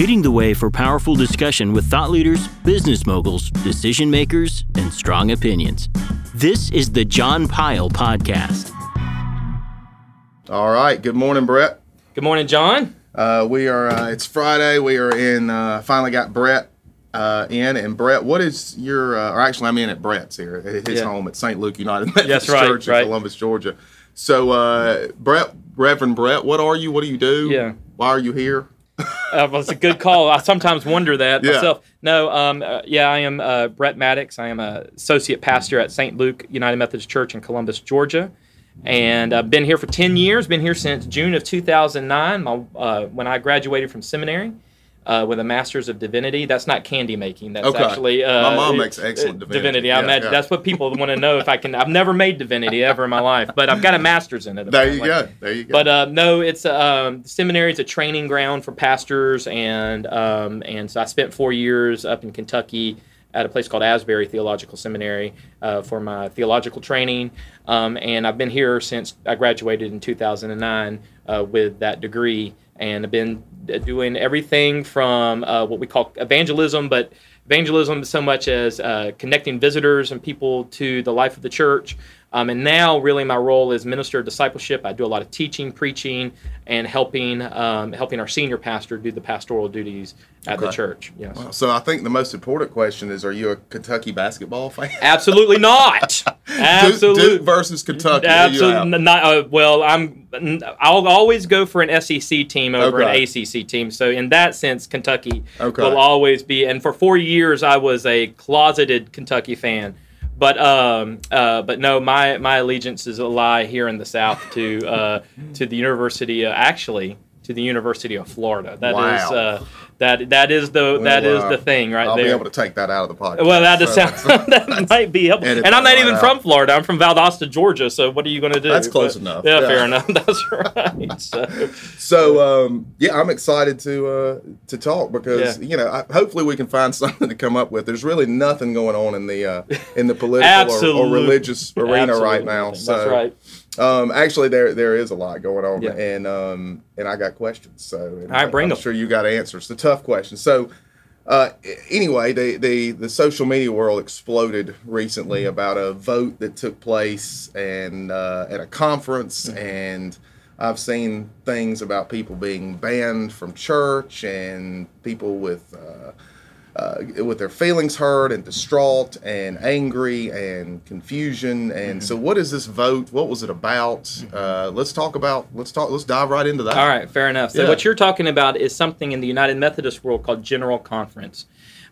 leading the way for powerful discussion with thought leaders, business moguls, decision makers, and strong opinions. This is the John Pyle Podcast. All right. Good morning, Brett. Good morning, John. Uh, we are. Uh, it's Friday. We are in. Uh, finally got Brett uh, in. And Brett, what is your? Uh, or actually, I'm in at Brett's here, at his Yeah. home at St. Luke United Methodist That's right, Church in right. Columbus, Georgia. So, uh, Brett, Reverend Brett, what are you? What do you do? Yeah. Why are you here? Uh, well, it's a good call. I sometimes wonder that Yeah. myself. No, um, uh, yeah, I am uh, Brett Maddocks. I am a associate pastor at St. Luke United Methodist Church in Columbus, Georgia, and I've been here for ten years. Been here since June of 2009, my, uh, when I graduated from seminary. Uh, with a master's of divinity. That's not candy making. That's Okay. actually uh, My mom makes excellent uh, divinity. I Yeah, imagine yeah. that's what people want to know if I can. I've never made divinity ever in my life, but I've got a master's in it. There you go. There you go. But uh, no, it's um, seminary. It's a training ground for pastors, and um, and so I spent four years up in Kentucky at a place called Asbury Theological Seminary uh, for my theological training, um, and I've been here since I graduated in 2009 uh, with that degree, and I've been uh, doing everything from uh, what we call evangelism, but evangelism so much as uh, connecting visitors and people to the life of the church. Um, and now, really, my role is minister of discipleship. I do a lot of teaching, preaching, and helping um, helping our senior pastor do the pastoral duties at the church. Yes, so I think the most important question is: Are you a Kentucky basketball fan? absolutely not. Duke, Absolutely. Duke versus Kentucky. Absolutely not. Uh, well, I'm. I'll always go for an SEC team over Okay. an ACC team. So in that sense, Kentucky Okay. will always be. And for four years, I was a closeted Kentucky fan. But um, uh, but no, my my allegiance is a lie here in the South to uh, to the University. Uh, actually, to the University of Florida. That is Wow. uh, that that is the that is Well, uh, the thing right I'll there. be able to take that out of the podcast. Well, that So- sound that might be helpful. And I'm not even out. from Florida. I'm from Valdosta, Georgia. So what are you going to do? That's close But- enough. Yeah, Yeah. fair enough. That's right. So, So um, yeah, I'm excited to uh, to talk because Yeah. you know I, hopefully we can find something to come up with. There's really nothing going on in the uh, in the political or, or religious arena right absolutely. now. That's So right. Um, actually there there is a lot going on, Yeah. and um, and I got questions. So right, bring I'm 'em. sure you got answers. The tough questions. So. Uh, anyway, the, the, the social media world exploded recently about a vote that took place and uh, at a conference, and I've seen things about people being banned from church and people with uh, uh, with their feelings hurt and distraught and angry and confusion. And so, what is this vote? What was it about? Uh, let's talk about. Let's talk. Let's dive right into that. All right, fair enough. So Yeah. what you're talking about is something in the United Methodist world called General Conference.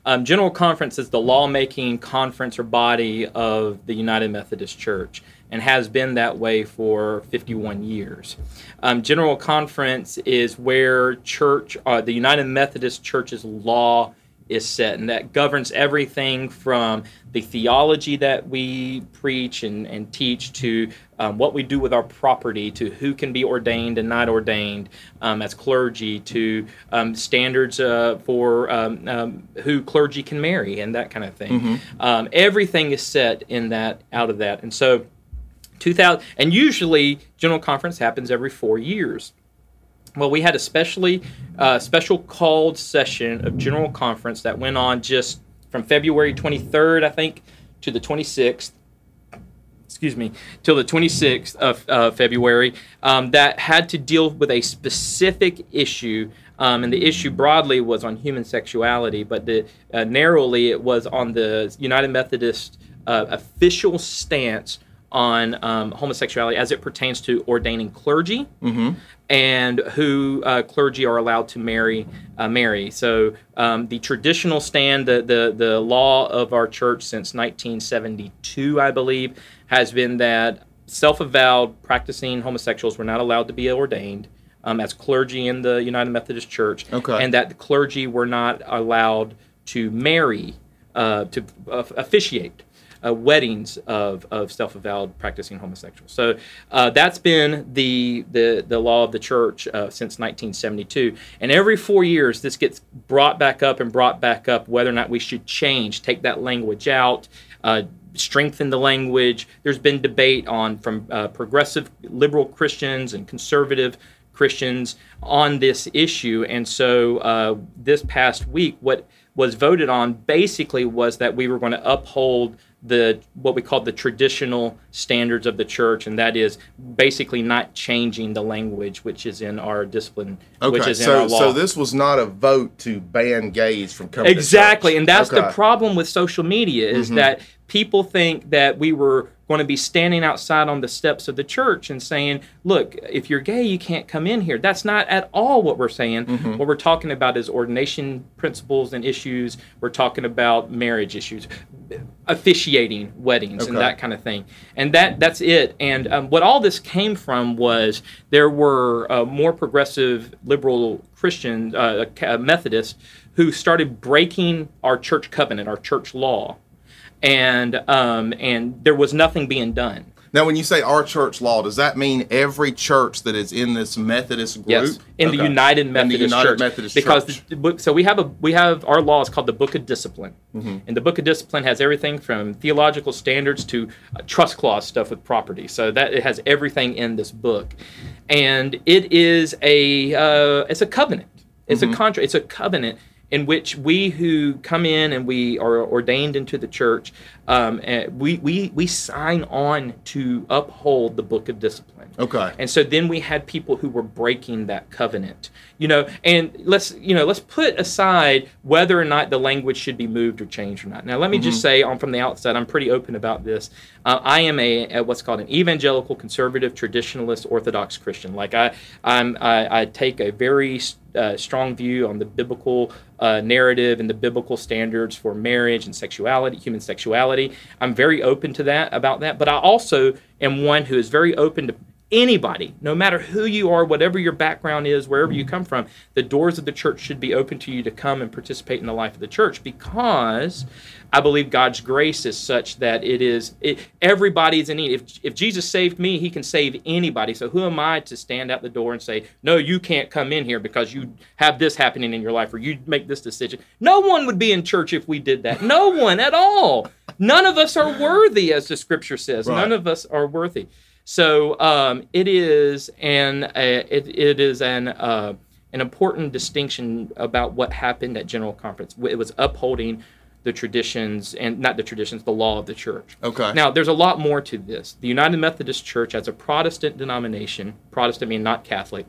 Um, General Conference is the lawmaking conference or body of the United Methodist Church and has been that way for 51 years. Um, General Conference is where church, uh, the United Methodist Church's law is set, and that governs everything from the theology that we preach and, and teach to um, what we do with our property, to who can be ordained and not ordained um, as clergy, to um, standards uh, for um, um, who clergy can marry, and that kind of thing. Um, everything is set in that out of that, and so. 2000 and usually general conference happens every four years well, we had a specially uh, special called session of General Conference that went on just from February 23rd, I think, to the 26th. Excuse me, till the 26th of uh, February. Um, that had to deal with a specific issue, um, and the issue broadly was on human sexuality, but the uh, narrowly it was on the United Methodist uh, official stance on um, homosexuality as it pertains to ordaining clergy and who uh, clergy are allowed to marry. Uh, marry. So um, the traditional stand, the, the the law of our church since 1972, I believe, has been that self-avowed practicing homosexuals were not allowed to be ordained. Um, as clergy in the United Methodist Church, Okay. and that the clergy were not allowed to marry, uh, to uh, officiate uh, weddings of, of self-avowed practicing homosexuals. So uh, that's been the, the the law of the church uh, since 1972. And every four years, this gets brought back up and brought back up whether or not we should change, take that language out. Uh, strengthen the language there's been debate on from uh, progressive liberal christians and conservative Christians on this issue. And so uh, this past week, what was voted on basically was that we were going to uphold the what we call the traditional standards of the church, and that is basically not changing the language which is in our discipline, Okay, which is so, in our law. so this was not a vote to ban gays from coming. exactly, and that's the problem with social media is Mhm. that people think that we were going to be standing outside on the steps of the church and saying, "Look, if you're gay, you can't come in here." That's not at all what we're saying. Mm-hmm. What we're talking about is ordination principles and issues. We're talking about marriage issues, officiating weddings and that kind of thing. And that that's it. And um, what all this came from was there were uh, more progressive liberal Christian uh, Methodists who started breaking our church covenant, our church law, and um, and there was nothing being done. Now, when you say our church law, does that mean every church that is in this Methodist group? Yes, in the Okay. United In the Methodist United Church, Methodist because Church. The, the book. So we have a we have our law is called the Book of Discipline, Mm-hmm. and the Book of Discipline has everything from theological standards to uh, trust clause stuff with property. So that it has everything in this book, and it is a uh, it's a covenant. It's Mm-hmm. a contract. It's a covenant in which we who come in and we are ordained into the church, um, and we, we we sign on to uphold the book of discipline. Okay. And so then we had people who were breaking that covenant. You know, and let's you know let's put aside whether or not the language should be moved or changed or not. Now let me just say on from the outset, I'm pretty open about this. Uh, I am a, a what's called an evangelical, conservative, traditionalist, Orthodox Christian. Like I I'm I, I take a very uh, strong view on the biblical uh, narrative and the biblical standards for marriage and sexuality, human sexuality. I'm very open to that about that, but I also am one who is very open to anybody, no matter who you are, whatever your background is, wherever you come from, the doors of the church should be open to you to come and participate in the life of the church because I believe God's grace is such that it is it, everybody is in need. If, if Jesus saved me, he can save anybody. So who am I to stand out the door and say, no, you can't come in here because you have this happening in your life or you make this decision? No one would be in church if we did that. No one at all. None of us are worthy, as the scripture says. Right. None of us are worthy. So um, it is an uh, it, it is an uh, an important distinction about what happened at General Conference. It was upholding the traditions and not the traditions, the law of the church. Okay. Now, there's a lot more to this. The United Methodist Church, as a Protestant denomination, Protestant meaning not Catholic,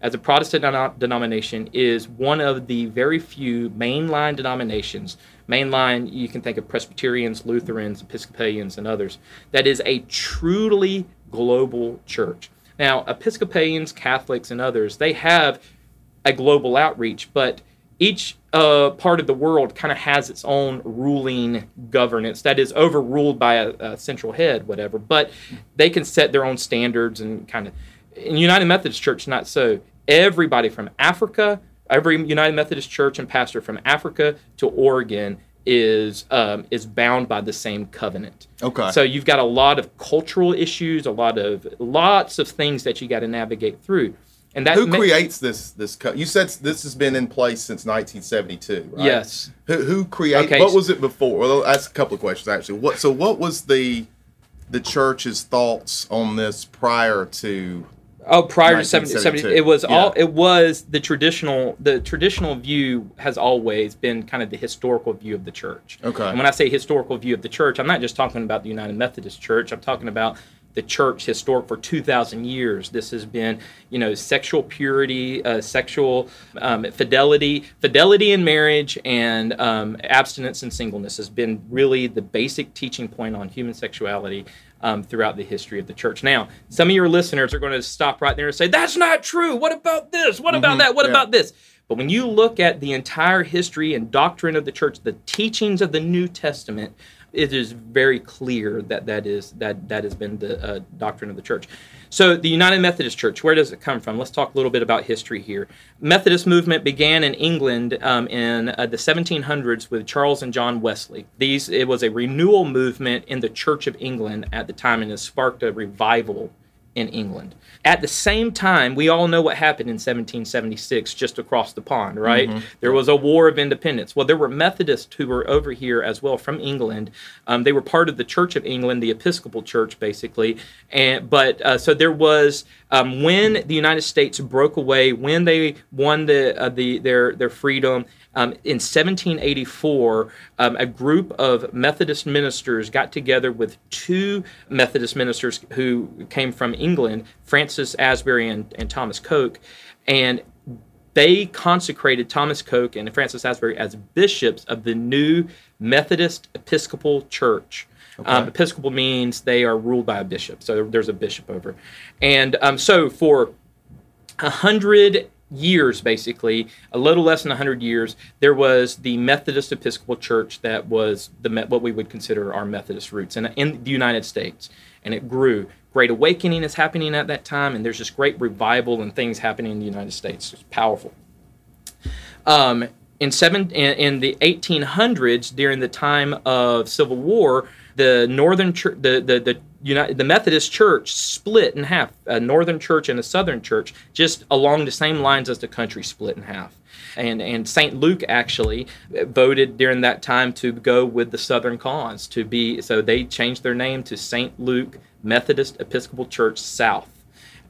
as a Protestant denom- denomination, is one of the very few mainline denominations. Mainline, you can think of Presbyterians, Lutherans, Episcopalians, and others. That is a truly global church. Now, Episcopalians, Catholics, and others, they have a global outreach, but each uh, part of the world kind of has its own ruling governance that is overruled by a, a central head, whatever. But they can set their own standards and kind of. In United Methodist Church, not so. Everybody from Africa, every United Methodist Church and pastor from Africa to Oregon is um, is bound by the same covenant. Okay. So you've got a lot of cultural issues, a lot of lots of things that you got to navigate through. And that Who ma- creates this? This co- you said this has been in place since 1972, right? Yes. Who, who created? Okay, What was it before? Well, that's a couple of questions actually. What? So what was the the church's thoughts on this prior to? Oh, prior to 70, 70 it was all it was the traditional the traditional view has always been kind of the historical view of the church. Okay. And when I say historical view of the church, I'm not just talking about the United Methodist Church. I'm talking about the church historic for 2,000 years. This has been, you know, sexual purity, uh, sexual um, fidelity, fidelity in marriage, and um, abstinence and singleness has been really the basic teaching point on human sexuality um, throughout the history of the church. Now, some of your listeners are going to stop right there and say, "That's not true. What about this? What about that? What yeah. about this?" But when you look at the entire history and doctrine of the church, the teachings of the New Testament, it is very clear that that is that that has been the uh, doctrine of the church. So the United Methodist Church, where does it come from? Let's talk a little bit about history here. Methodist movement began in England um, in uh, the 1700s with Charles and John Wesley. These it was a renewal movement in the Church of England at the time, and it sparked a revival in England. At the same time, we all know what happened in 1776 just across the pond, right? Mm-hmm. There was a war of independence. Well, there were Methodists who were over here as well from England. Um, they were part of the Church of England, the Episcopal Church, basically. And but uh, so there was um, when the United States broke away, when they won the uh, the their their freedom um, in 1784, um, a group of Methodist ministers got together with two Methodist ministers who came from England, Francis Asbury and, and Thomas Coke, and they consecrated Thomas Coke and Francis Asbury as bishops of the new Methodist Episcopal Church. Okay. Um, Episcopal means they are ruled by a bishop, so there's a bishop over. And um, so for a hundred years, basically, a little less than a 100 years, there was the Methodist Episcopal Church that was the what we would consider our Methodist roots in, in the United States. And it grew. Great awakening is happening at that time, and there's just great revival and things happening in the United States. It's powerful. Um, in, seven, in, in the 1800s, during the time of Civil War, the northern church, the, the, the United, the Methodist Church split in half, a northern church and a southern church, just along the same lines as the country split in half. And and St. Luke actually voted during that time to go with the southern cause to be so they changed their name to St. Luke Methodist Episcopal Church South,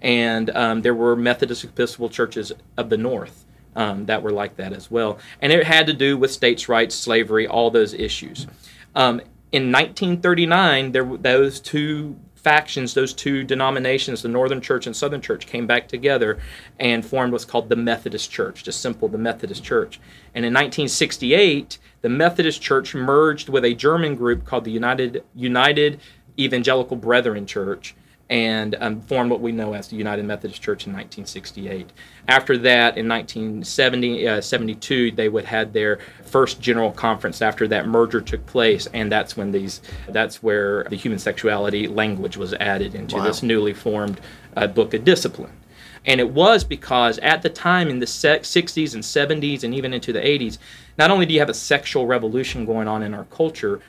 and um, there were Methodist Episcopal churches of the north. Um, that were like that as well. And it had to do with states' rights, slavery, all those issues. Um, in 1939, there those two factions, those two denominations, the Northern Church and Southern Church, came back together and formed what's called the Methodist Church, just simple, the Methodist Church. And in 1968, the Methodist Church merged with a German group called the United United Evangelical Brethren Church, and um, formed what we know as the United Methodist Church in 1968. After that, in 1972, uh, they would had their first general conference after that merger took place, and that's when these, that's where the human sexuality language was added into wow. this newly formed uh, book of discipline. And it was because at the time in the 60s and 70s and even into the 80s, not only do you have a sexual revolution going on in our culture,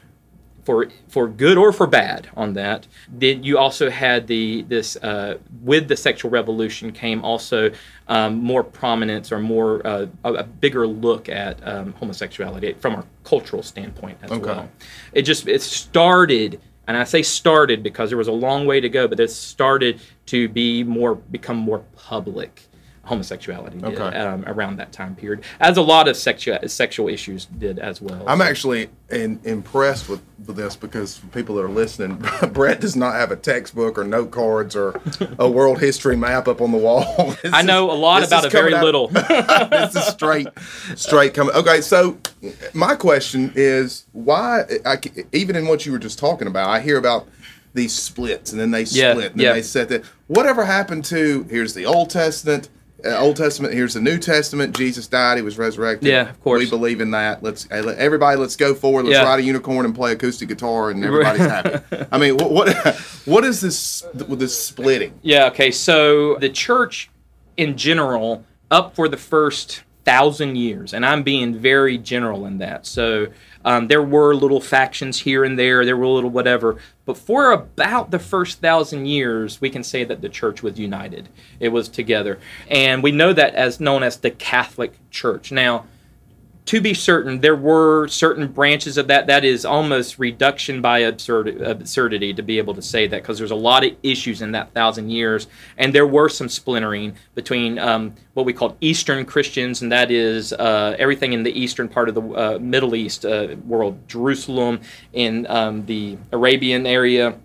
for for good or for bad on that. Then you also had the this uh, with the sexual revolution came also um, more prominence or more uh, a, a, bigger look at um, homosexuality from a cultural standpoint as okay. well. It just it started. And I say started because there was a long way to go, but it started to be more become more public homosexuality did okay. um, around that time period, as a lot of sexual sexual issues did as well. I'm so. actually in, impressed with, with this because people that are listening, Brett does not have a textbook or note cards or a world history map up on the wall. I know a lot about a very out, little. this is straight, straight coming. Okay, so my question is why? I, even in what you were just talking about, I hear about these splits and then they split yeah, and then yeah. they set that. Whatever happened to here's the Old Testament Uh, Old Testament. Here's the New Testament. Jesus died. He was resurrected. Yeah, of course. We believe in that. Let's everybody. Let's go forward. Let's yeah. ride a unicorn and play acoustic guitar, and everybody's happy. I mean, what, what what is this this splitting? Yeah. Okay. So the church, in general, up for the first thousand years, and I'm being very general in that. So um, there were little factions here and there, there were little whatever, but for about the first thousand years, we can say that the church was united. It was together, and we know that as known as the Catholic Church. Now, to be certain, there were certain branches of that. That is almost reduction by absurd, absurdity to be able to say that because there's a lot of issues in that thousand years, and there were some splintering between um, what we call Eastern Christians, and that is uh, everything in the eastern part of the uh, Middle East uh, world, Jerusalem, in um, the Arabian area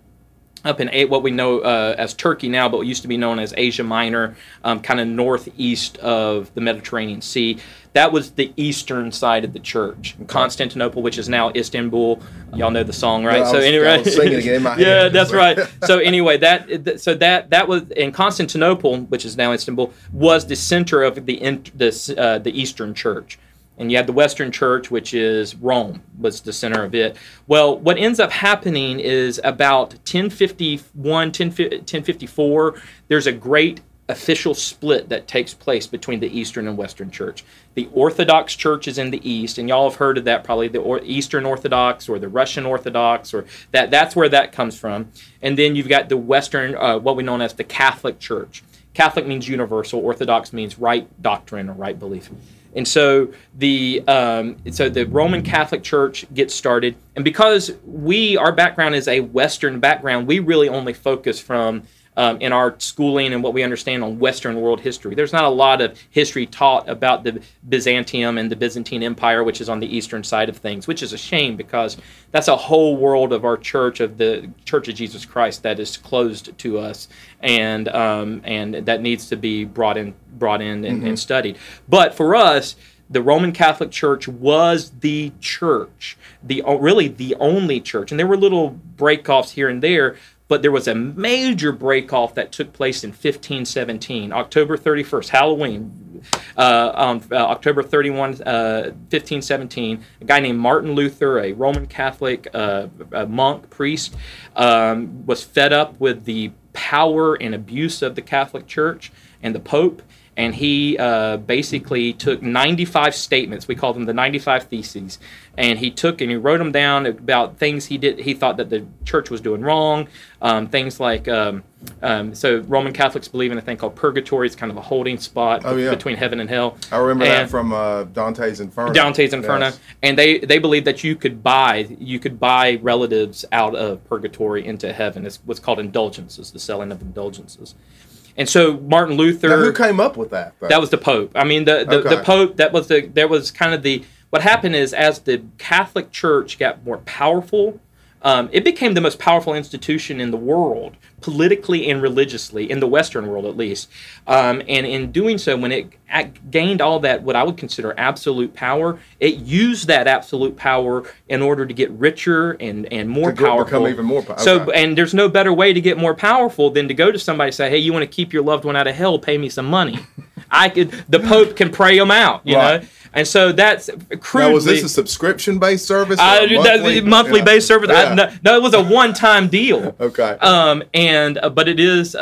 up in what we know uh, as Turkey now, but used to be known as Asia Minor, um, kind of northeast of the Mediterranean Sea. That was the eastern side of the church. Constantinople, which is now Istanbul. Y'all know the song, right? so anyway, yeah, head. that's right. So anyway, that so that that was in Constantinople, which is now Istanbul, was the center of the the uh, the Eastern Church and you had the Western Church, which is Rome, was the center of it. Well, what ends up happening is about 1051, 10, 1054, there's a great official split that takes place between the Eastern and Western Church. The Orthodox Church is in the East, and y'all have heard of that probably the Eastern Orthodox or the Russian Orthodox, or that that's where that comes from. And then you've got the Western, uh, what we know as the Catholic Church. Catholic means universal. Orthodox means right doctrine or right belief. And so the um, so the Roman Catholic Church gets started, and because we our background is a Western background, we really only focus from um, in our schooling and what we understand on Western world history. There's not a lot of history taught about the Byzantium and the Byzantine Empire, which is on the eastern side of things, which is a shame because that's a whole world of our church, of the Church of Jesus Christ, that is closed to us, and um, and that needs to be brought in, brought in, and, mm-hmm. and studied. But for us the Roman Catholic Church was the church, the really the only church, and there were little breakoffs here and there, but there was a major break off that took place in 1517, October 31st, Halloween, uh, on uh, October 31, uh, 1517. A guy named Martin Luther, a Roman Catholic uh, monk, priest, um, was fed up with the power and abuse of the Catholic Church and the Pope and he uh, basically took 95 statements. We call them the 95 theses, and he took and he wrote them down about things he did. He thought that the church was doing wrong. Um, things like um, um, so Roman Catholics believe in a thing called purgatory. It's kind of a holding spot oh, yeah. between heaven and hell. I remember and that from uh, Dante's Inferno. Dante's Inferno, yes. and they they believe that you could buy you could buy relatives out of purgatory into heaven. It's what's called indulgences, the selling of indulgences. And so Martin Luther. Now who came up with that? Though? That was the Pope. I mean, the the, okay. the Pope. That was the there was kind of the what happened is as the Catholic Church got more powerful, um, it became the most powerful institution in the world politically and religiously in the Western world, at least. Um, and in doing so, when it gained all that, what I would consider absolute power, it used that absolute power in order to get richer and, and more to powerful. Become even more powerful. So, and there's no better way to get more powerful than to go to somebody and say, "Hey, you want to keep your loved one out of hell? Pay me some money." I could. The Pope can pray them out. You right. know. And so that's crudely. Now, was this a subscription based service? Uh, monthly, monthly based service. Yeah. I, no, no, it was a one time deal. okay. Um, and uh, but it is uh,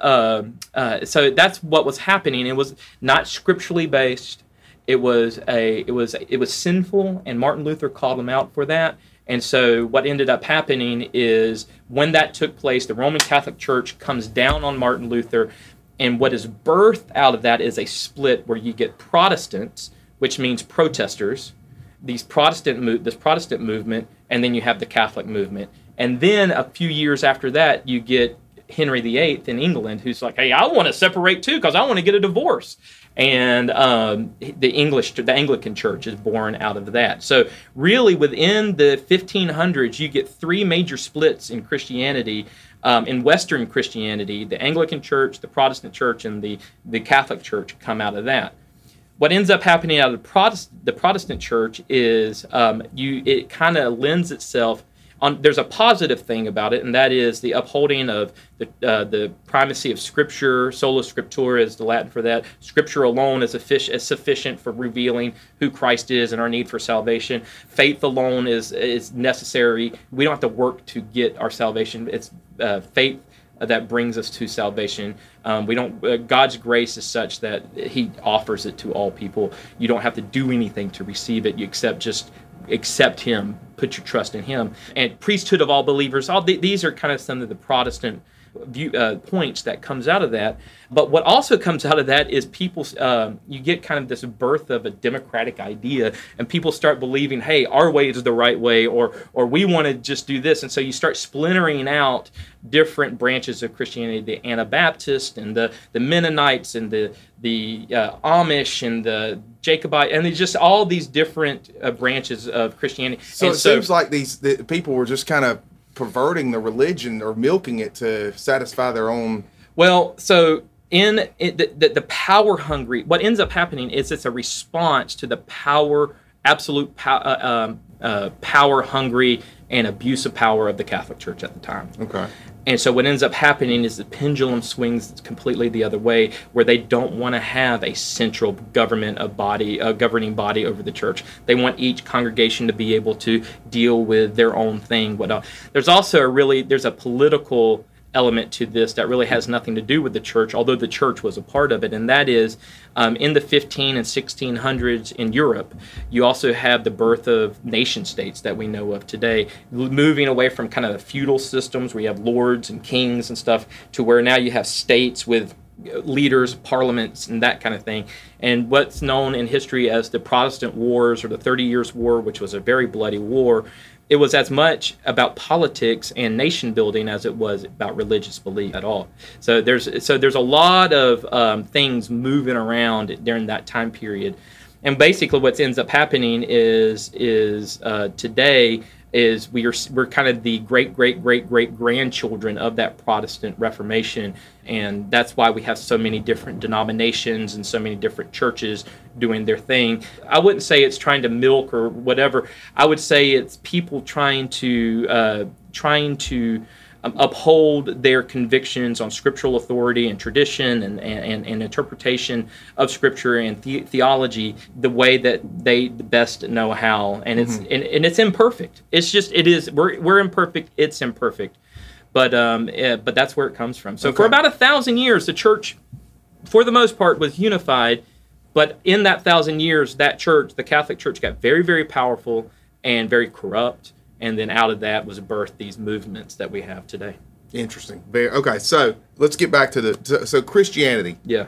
uh, uh, so that's what was happening. It was not scripturally based. It was a it was it was sinful, and Martin Luther called him out for that. And so what ended up happening is when that took place, the Roman Catholic Church comes down on Martin Luther, and what is birthed out of that is a split where you get Protestants which means protesters, these Protestant mo- this Protestant movement, and then you have the Catholic movement. And then a few years after that, you get Henry VIII in England, who's like, "Hey, I want to separate too because I want to get a divorce." And um, the English, the Anglican Church is born out of that. So really, within the 1500s, you get three major splits in Christianity. Um, in Western Christianity, the Anglican Church, the Protestant Church, and the the Catholic Church come out of that what ends up happening out of the Protestant, the Protestant church is um, you it kind of lends itself on. There's a positive thing about it, and that is the upholding of the uh, the primacy of Scripture. Sola Scriptura is the Latin for that. Scripture alone is, fish, is sufficient for revealing who Christ is and our need for salvation. Faith alone is is necessary. We don't have to work to get our salvation. It's uh, faith that brings us to salvation. Um, we don't. Uh, God's grace is such that He offers it to all people. You don't have to do anything to receive it. You accept just accept Him, put your trust in Him, and priesthood of all believers. All th- these are kind of some of the Protestant view, uh, points that comes out of that. But what also comes out of that is people, uh, you get kind of this birth of a democratic idea, and people start believing, hey, our way is the right way, or or we want to just do this, and so you start splintering out different branches of Christianity: the Anabaptist and the the Mennonites and the the uh, Amish and the Jacobite, and just all these different uh, branches of Christianity. So and it so, seems like these the people were just kind of perverting the religion or milking it to satisfy their own. Well, so in it, the, the, power hungry, what ends up happening is it's a response to the power, absolute power, uh, um, uh, power hungry and abuse of power of the Catholic Church at the time. Okay. And so what ends up happening is the pendulum swings completely the other way, where they don't want to have a central government, a body, a governing body over the church. They want each congregation to be able to deal with their own thing. What uh, there's also a really there's a political element to this that really has nothing to do with the church, although the church was a part of it, and that is um, in the 15 and 1600s in Europe, you also have the birth of nation states that we know of today, moving away from kind of the feudal systems where you have lords and kings and stuff to where now you have states with leaders, parliaments, and that kind of thing. And what's known in history as the Protestant Wars or the Thirty Years' War, which was a very bloody war, it was as much about politics and nation building as it was about religious belief at all. So there's so there's a lot of um, things moving around during that time period, and basically what ends up happening is is uh, today is we are we're kind of the great great great great grandchildren of that Protestant Reformation, and that's why we have so many different denominations and so many different churches doing their thing. I wouldn't say it's trying to milk or whatever. I would say it's people trying to uh, trying to um, uphold their convictions on scriptural authority and tradition and, and, and interpretation of scripture and the- theology the way that they best know how. And it's and, and it's imperfect. It's just it is we're we're imperfect. It's imperfect. But um yeah, but that's where it comes from. So for about a thousand years, the church, for the most part, was unified. But in that thousand years, that church, the Catholic Church, got very, very powerful and very corrupt. And then out of that was birthed these movements that we have today. Interesting. Very okay. So let's get back to the so, so Christianity. Yeah.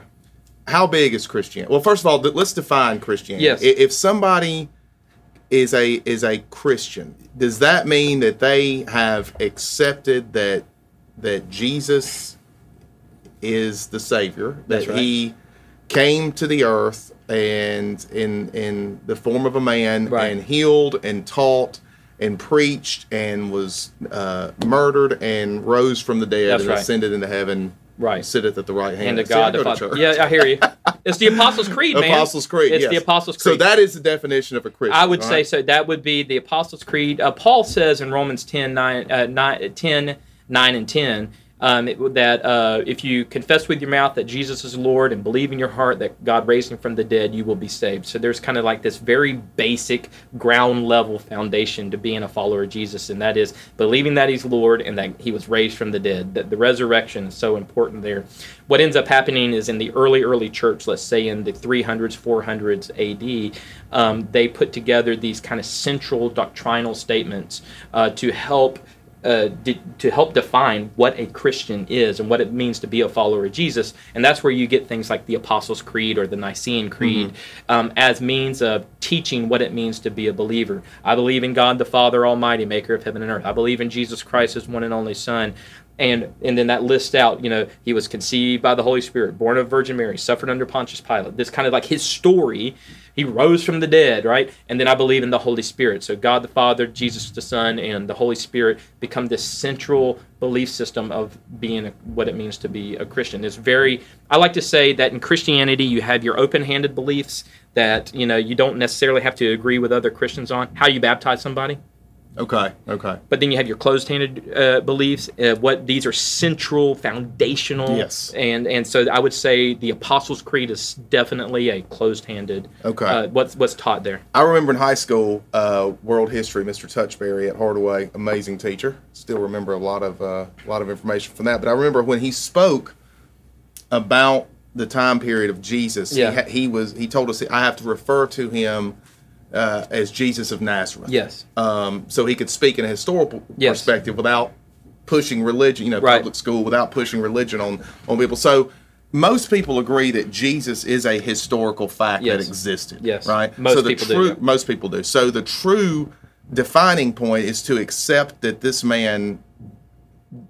How big is Christianity? Well, first of all, let's define Christianity. Yes. If somebody is a is a Christian, does that mean that they have accepted that that Jesus is the Savior? That right. He came to the earth and in in the form of a man Right. and healed and taught and preached and was uh, murdered and rose from the dead That's and right. ascended into heaven. Right. Sitteth at the right hand. of to See, I God go the to Father. Yeah, I hear you. It's the Apostles' Creed, man. Apostles' Creed. It's yes. the Apostles' Creed. So that is the definition of a Christian. I would say right? so. That would be the Apostles' Creed. Uh, Paul says in Romans 10, 9, uh, 9, 10, 9 and 10 um, it- that uh, if you confess with your mouth that Jesus is Lord and believe in your heart that God raised him from the dead, you will be saved. So there's kind of like this very basic ground level foundation to being a follower of Jesus, and that is believing that he's Lord and that he was raised from the dead. That the resurrection is so important there. What ends up happening is in the early, early church, let's say in the 300s, 400s AD, um, they put together these kind of central doctrinal statements uh, to help uh, de- to help define what a Christian is and what it means to be a follower of Jesus. And that's where you get things like the Apostles' Creed or the Nicene Creed um, as means of teaching what it means to be a believer. I believe in God the Father Almighty, maker of heaven and earth. I believe in Jesus Christ, his one and only Son. And, and then that lists out, you know, he was conceived by the Holy Spirit, born of Virgin Mary, suffered under Pontius Pilate. This kind of like his story. He rose from the dead, right? And then I believe in the Holy Spirit. So God the Father, Jesus the Son, and the Holy Spirit become this central belief system of being a, what it means to be a Christian. It's very. I like to say that in Christianity you have your open-handed beliefs that you know you don't necessarily have to agree with other Christians on how you baptize somebody Okay. Okay. but then you have your closed-handed uh, beliefs. Uh, what these are central, foundational, Yes. and and so I would say the Apostles' Creed is definitely a closed-handed. Okay. Uh, what's what's taught there? I remember in high school, uh, world history, Mr. Touchberry at Hardaway, amazing teacher. Still remember a lot of uh, a lot of information from that. But I remember when he spoke about the time period of Jesus. Yeah. He, ha- he was he told us I have to refer to him uh, as Jesus of Nazareth. Yes. Um, so he could speak in a historical Yes. perspective without pushing religion. You know, Right. public school without pushing religion on on people. So. Most people agree that Jesus is a historical fact that existed. Yes. Right. Most so the people do, yeah. most people do. So the true defining point is to accept that this man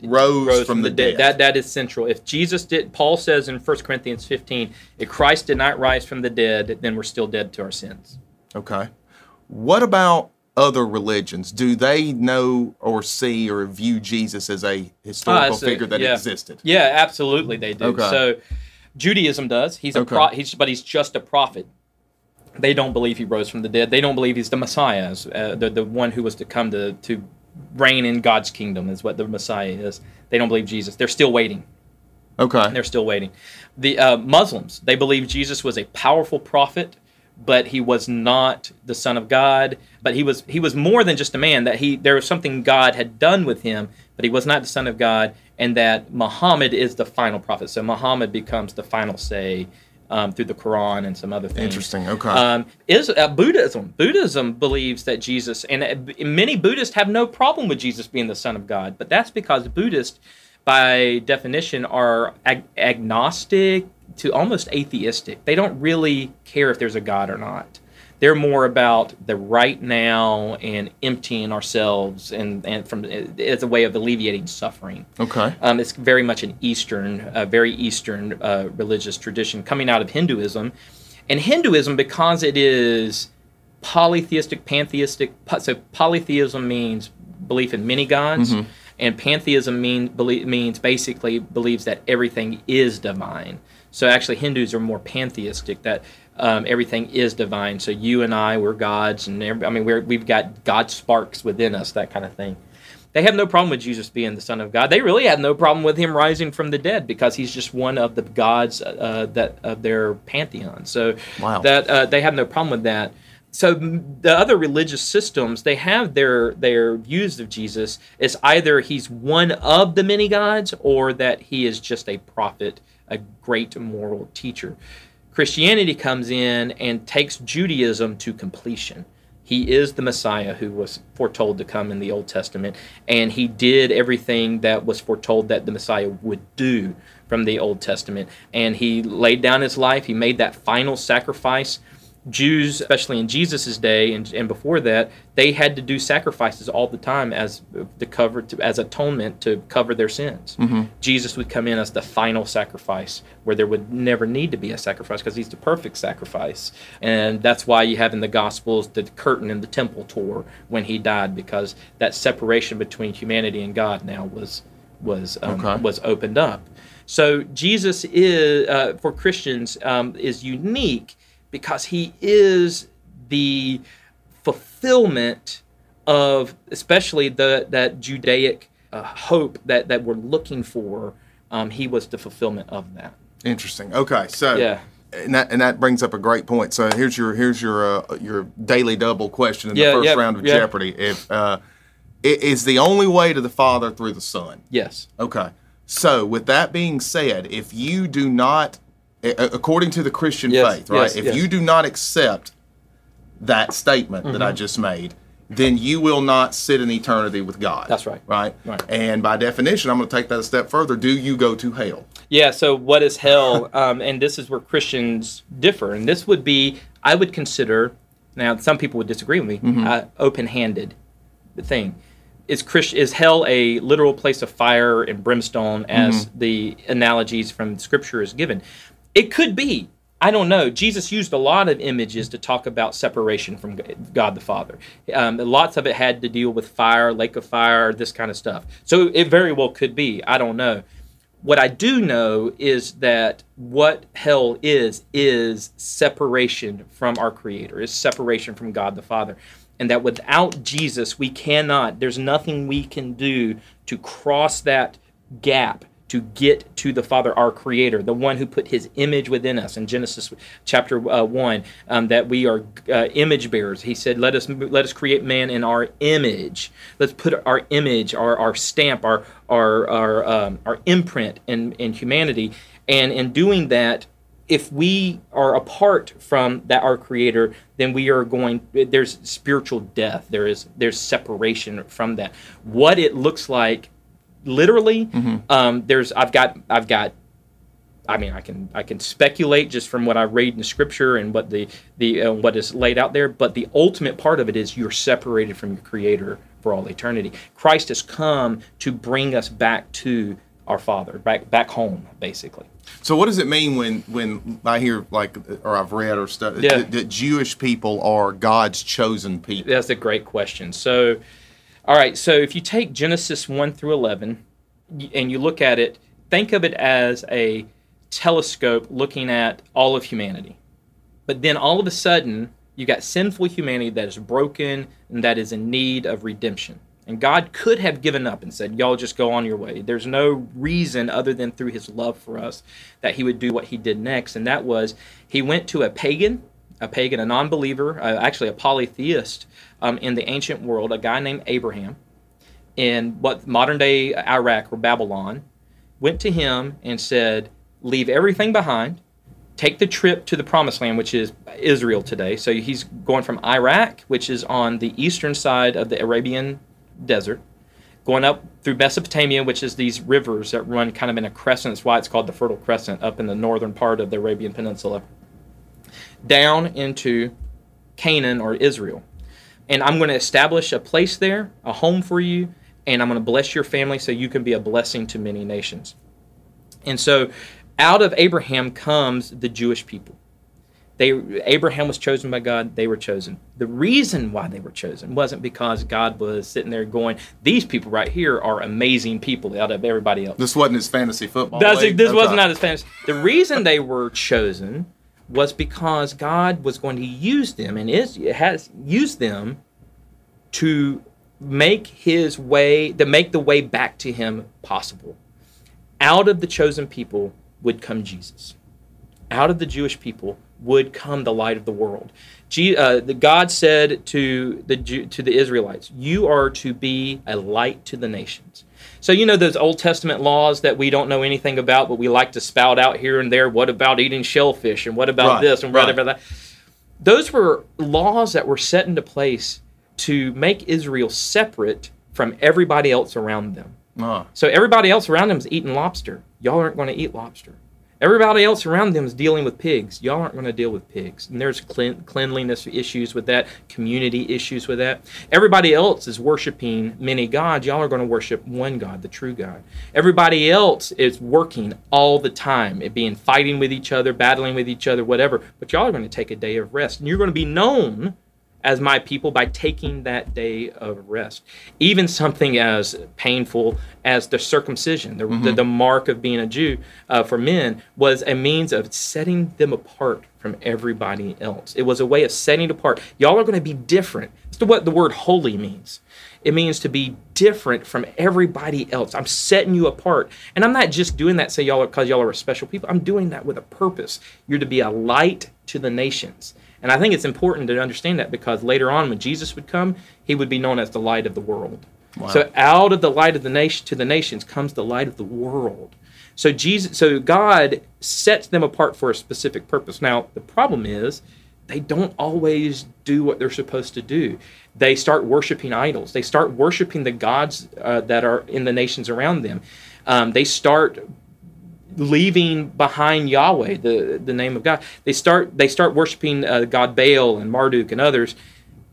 rose, Rose from, the, dead. That that is central. If Jesus did, Paul says in 1 Corinthians 15, if Christ did not rise from the dead, then we're still dead to our sins. Okay. What about other religions? Do they know or see or view Jesus as a historical Ah, that's a- figure that yeah. existed? Yeah, absolutely they do. Okay. So Judaism does. He's a Okay. pro, he's but he's just a prophet. They don't believe he rose from the dead. They don't believe he's the Messiah, uh, the the one who was to come to to reign in God's kingdom is what the Messiah is. They don't believe Jesus. They're still waiting. Okay. They're still waiting. The uh, Muslims they believe Jesus was a powerful prophet, but he was not the Son of God. But he was he was more than just a man. That he there was something God had done with him, but he was not the son of God, and that Muhammad is the final prophet. So Muhammad becomes the final say um, through the Quran and some other things. Interesting. Okay. Um, is uh, Buddhism? Buddhism believes that Jesus, and uh, many Buddhists have no problem with Jesus being the Son of God, but that's because Buddhists, by definition, are ag- agnostic to almost atheistic. They don't really care if there's a God or not. They're more about the right now and emptying ourselves and, and from as a way of alleviating suffering. okay. Um, it's very much an Eastern, uh, very Eastern uh, religious tradition coming out of Hinduism. And Hinduism, because it is polytheistic, pantheistic, so polytheism means belief in many gods, and pantheism mean, belie- means basically believes that everything is divine. So actually, Hindus are more pantheistic, that um, everything is divine. So you and I, we're gods, and I mean, we're, we've got God sparks within us, that kind of thing. They have no problem with Jesus being the Son of God. They really have no problem with him rising from the dead because he's just one of the gods uh, that of their pantheon. So Wow. that uh, they have no problem with that. So the other religious systems they have their their views of Jesus is either he's one of the many gods or that he is just a prophet, a great moral teacher. Christianity comes in and takes Judaism to completion. He is the Messiah who was foretold to come in the Old Testament, and he did everything that was foretold that the Messiah would do from the Old Testament. And he laid down his life, he made that final sacrifice. Jews, especially in Jesus' day and, and before that, they had to do sacrifices all the time as to cover to, as atonement to cover their sins. Jesus would come in as the final sacrifice, where there would never need to be a sacrifice because he's the perfect sacrifice, and that's why you have in the Gospels the curtain in the temple tore when he died because that separation between humanity and God now was was um, Okay. was opened up. So Jesus is uh, for Christians um, is unique because he is the fulfillment of especially the that Judaic uh, hope that that we're looking for. Um, he was the fulfillment of that. Interesting. Okay. So Yeah. and that and that brings up a great point. So here's your here's your uh, your daily double question in Yeah, the first yeah, round of yeah. Jeopardy. If uh, it is the only way to the Father through the Son. Yes. Okay. So with that being said, if you do not, according to the Christian Yes, faith, right? yes, if yes. you do not accept that statement that Mm-hmm. I just made, then you will not sit in eternity with God. That's right. Right. Right. And by definition, I'm going to take that a step further. Do you go to hell? Yeah. So what is hell? um, and this is where Christians differ. And this would be, I would consider. Now, some people would disagree with me. Mm-hmm. Uh, open-handed thing. Is Christ, is hell a literal place of fire and brimstone, as Mm-hmm. the analogies from Scripture is given? It could be. I don't know. Jesus used a lot of images to talk about separation from God the Father. Um, lots of it had to deal with fire, lake of fire, this kind of stuff. So it very well could be. I don't know. What I do know is that what hell is is separation from our Creator, is separation from God the Father, and that without Jesus we cannot. There's nothing we can do to cross that gap to get to the Father, our Creator, the one who put His image within us. In Genesis chapter uh, one, um, that we are uh, image bearers. He said, "Let us let us create man in our image. Let's put our image, our our stamp, our our our um, our imprint in in humanity." And in doing that, if we are apart from that our creator then we are going there's spiritual death there is there's separation from that what it looks like literally um, there's i've got i've got i mean i can i can speculate just from what i read in the scripture and what the the uh, what is laid out there but the ultimate part of it is you're separated from your creator for all eternity christ has come to bring us back to our father back back home basically So what does it mean when when I hear like or I've read or stuff Yeah. that, that Jewish people are God's chosen people? That's a great question. So, all right. So if you take Genesis one through eleven, and you look at it, think of it as a telescope looking at all of humanity. But then all of a sudden, you got sinful humanity that is broken and that is in need of redemption. And God could have given up and said, Y'all just go on your way. There's no reason other than through his love for us that he would do what he did next. And that was he went to a pagan, a pagan, a non believer, uh, actually a polytheist um, in the ancient world, a guy named Abraham in what modern day Iraq or Babylon, went to him and said, Leave everything behind, take the trip to the promised land, which is Israel today. So he's going from Iraq, which is on the eastern side of the Arabian desert, going up through Mesopotamia, which is these rivers that run kind of in a crescent. That's why it's called the Fertile Crescent up in the northern part of the Arabian Peninsula, down into Canaan or Israel. And I'm going to establish a place there, a home for you, and I'm going to bless your family so you can be a blessing to many nations. And so out of Abraham comes the Jewish people. They, Abraham was chosen by God, they were chosen. The reason why they were chosen wasn't because God was sitting there going, These people right here are amazing people out of everybody else. This wasn't his fantasy football. That's, this was not his fantasy. The reason they were chosen was because God was going to use them and is has used them to make his way to make the way back to him possible. Out of the chosen people would come Jesus. Out of the Jewish people would come the light of the world. Uh, the God said to the to the Israelites, "You are to be a light to the nations." So you know those Old Testament laws that we don't know anything about, but we like to spout out here and there. What about eating shellfish, and what about Right, this, and what right. about that? Those were laws that were set into place to make Israel separate from everybody else around them. Ah. So everybody else around them is eating lobster. Y'all aren't going to eat lobster. Everybody else around them is dealing with pigs. Y'all aren't going to deal with pigs. And there's clean, cleanliness issues with that, community issues with that. Everybody else is worshiping many gods. Y'all are going to worship one God, the true God. Everybody else is working all the time, it being fighting with each other, battling with each other, whatever. But y'all are going to take a day of rest. And you're going to be known as my people by taking that day of rest. Even something as painful as the circumcision, the, the, the mark of being a Jew uh, for men, was a means of setting them apart from everybody else. It was a way of setting apart. Y'all are going to be different. That's what the word holy means. It means to be different from everybody else. I'm setting you apart. And I'm not just doing that say y'all are because y'all are special people. I'm doing that with a purpose. You're to be a light to the nations. And I think it's important to understand that because later on when Jesus would come, he would be known as the light of the world. So out of the light of the nation to the nations comes the light of the world. So Jesus so God sets them apart for a specific purpose. Now, the problem is they don't always do what they're supposed to do. They start worshiping idols. They start worshiping the gods uh, that are in the nations around them. Um, they start leaving behind Yahweh, the the name of God. They start they start worshiping uh, God Baal and Marduk and others.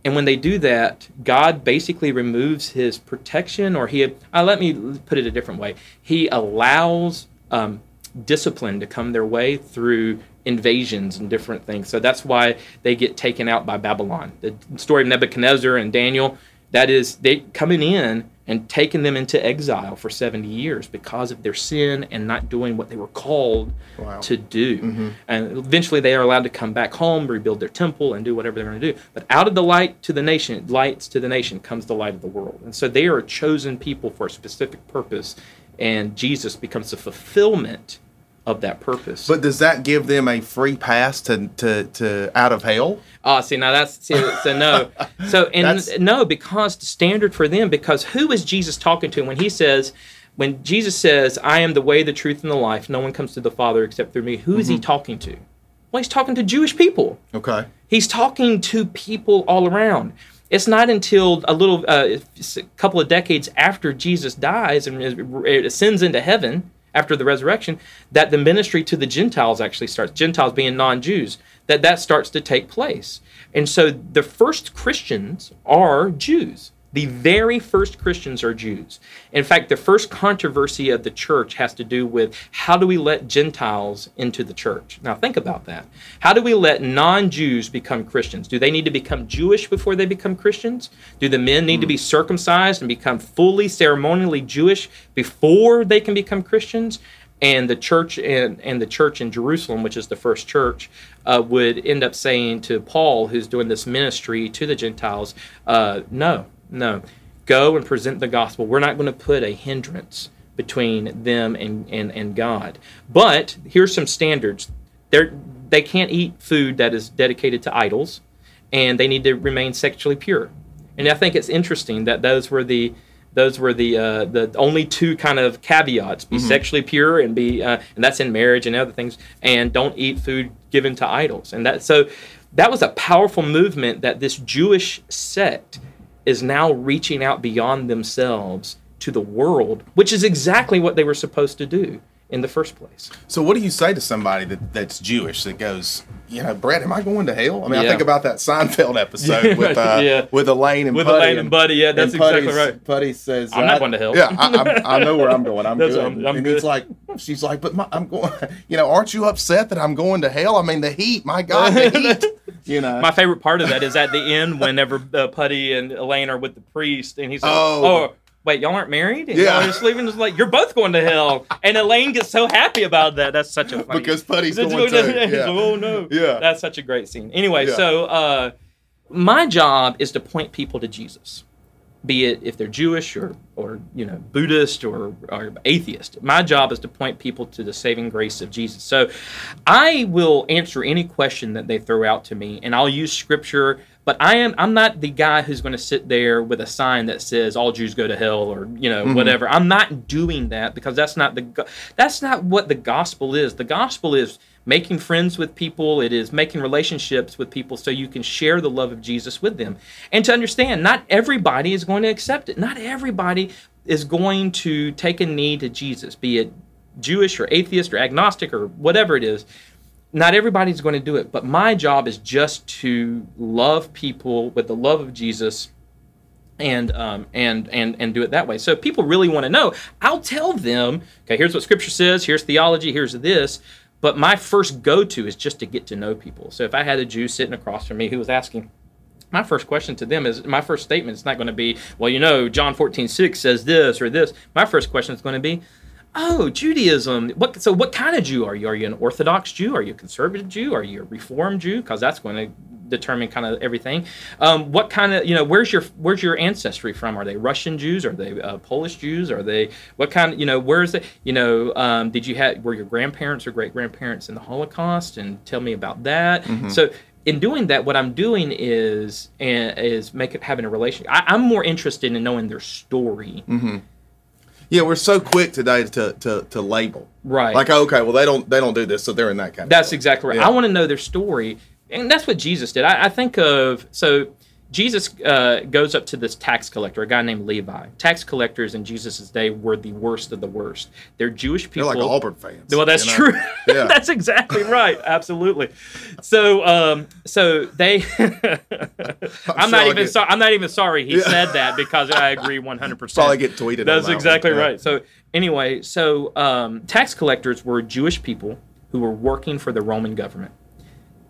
And when they do that, God basically removes His protection, or He. Uh, let me put it a different way. He allows um, discipline to come their way through invasions and different things. So that's why they get taken out by Babylon. The story of Nebuchadnezzar and Daniel. That is, they coming in and taken them into exile for 70 years because of their sin and not doing what they were called Wow. to do. Mm-hmm. And eventually they are allowed to come back home, rebuild their temple, and do whatever they're going to do. But out of the light to the nation, lights to the nation comes the light of the world. And so they are a chosen people for a specific purpose, and Jesus becomes the fulfillment of that purpose. But does that give them a free pass to to, to out of hell? Ah, see now that's see, so no. So and no, because the standard for them, because who is Jesus talking to when he says, when Jesus says, "I am the way, the truth, and the life. No one comes to the Father except through me." Who is he talking to? Well, he's talking to Jewish people. Okay. He's talking to people all around. It's not until a little, uh, a couple of decades after Jesus dies and ascends into heaven after the resurrection that the ministry to the Gentiles actually starts. Gentiles being non-Jews, that that starts to take place. And so the first Christians are Jews. The very first Christians are Jews. In fact, the first controversy of the church has to do with how do we let Gentiles into the church? Now, think about that. How do we let non Jews become Christians? Do they need to become Jewish before they become Christians? Do the men need to be circumcised and become fully ceremonially Jewish before they can become Christians? and the church and, and the church in Jerusalem, which is the first church, uh, would end up saying to Paul, who's doing this ministry to the Gentiles, uh, no, no, go and present the gospel. We're not going to put a hindrance between them and, and, and God. But here's some standards. They're, they can't eat food that is dedicated to idols, and they need to remain sexually pure. And I think it's interesting that those were the those were the uh, the only two kind of caveats: be Mm-hmm. sexually pure and be, uh, and that's in marriage and other things, and don't eat food given to idols. And that so that was a powerful movement that this Jewish sect is now reaching out beyond themselves to the world, which is exactly what they were supposed to do in the first place. So, what do you say to somebody that, that's Jewish that goes, you know, Brett, am I going to hell? I mean, I think about that Seinfeld episode with uh, Yeah. with Elaine and With Puddy Elaine and Puddy, yeah, that's exactly right. Puddy says, I'm not going to hell. Yeah, I, I know where I'm going. I'm good. I'm- I'm and good. he's like, she's like, but my, I'm going. You know, aren't you upset that I'm going to hell? I mean, the heat. My God, the heat. You know. My favorite part of that is at the end whenever uh, Puddy and Elaine are with the priest, and he's like, Oh. "Oh, wait, y'all aren't married? And Yeah. y'all just leaving?" It's like you're both going to hell, and Elaine gets so happy about that. That's such a funny, because Puddy's going to. Yeah. oh no, Yeah. that's such a great scene. Anyway, Yeah. so uh, my job is to point people to Jesus. Be it if they're Jewish or, or you know Buddhist or, or atheist, my job is to point people to the saving grace of Jesus. So, I will answer any question that they throw out to me, and I'll use Scripture. But I am I'm not the guy who's going to sit there with a sign that says all Jews go to hell or you know mm-hmm. whatever. I'm not doing that because that's not the that's not what the gospel is. The gospel is making friends with people. It is making relationships with people so you can share the love of Jesus with them. And to understand, not everybody is going to accept it. Not everybody is going to take a knee to Jesus, be it Jewish or atheist or agnostic or whatever it is not everybody's going to do it, but my job is just to love people with the love of Jesus and um, and and and do it that way. So if people really want to know, I'll tell them, okay, here's what scripture says, here's theology, here's this. But my first go to is just to get to know people. So if I had a Jew sitting across from me who was asking, my first question to them is my first statement is not going to be, well, you know, John 14, 6 says this or this. My first question is going to be, oh, Judaism. What so what kind of Jew are you? Are you an Orthodox Jew? Are you a conservative Jew? Are you a Reformed Jew? Because that's going to determine kind of everything. Um, what kind of you know where's your where's your ancestry from? Are they Russian Jews? Are they uh, Polish Jews? Are they what kind of you know where's the you know um, did you have were your grandparents or great grandparents in the Holocaust? And tell me about that. So in doing that, what I'm doing is is make it having a relation. I, I'm more interested in knowing their story. Yeah, we're so quick today to to, to label. Right. Like, oh, okay, well, they don't they don't do this, so they're in that kind of. That's exactly right. Yeah. I want to know their story, and that's what Jesus did. I, I think of so Jesus uh, goes up to this tax collector, a guy named Levi. Tax collectors in Jesus' day were the worst of the worst. They're Jewish people. They're like Auburn fans. Well, that's you know? true. Yeah. that's exactly right. Absolutely. So, um, so they. I'm, not sure I'll even sorry. I'm not even sorry he Yeah. said that because I agree 100. percent Probably get tweeted. on That's that exactly one. Yeah. right. So anyway, so um, tax collectors were Jewish people who were working for the Roman government.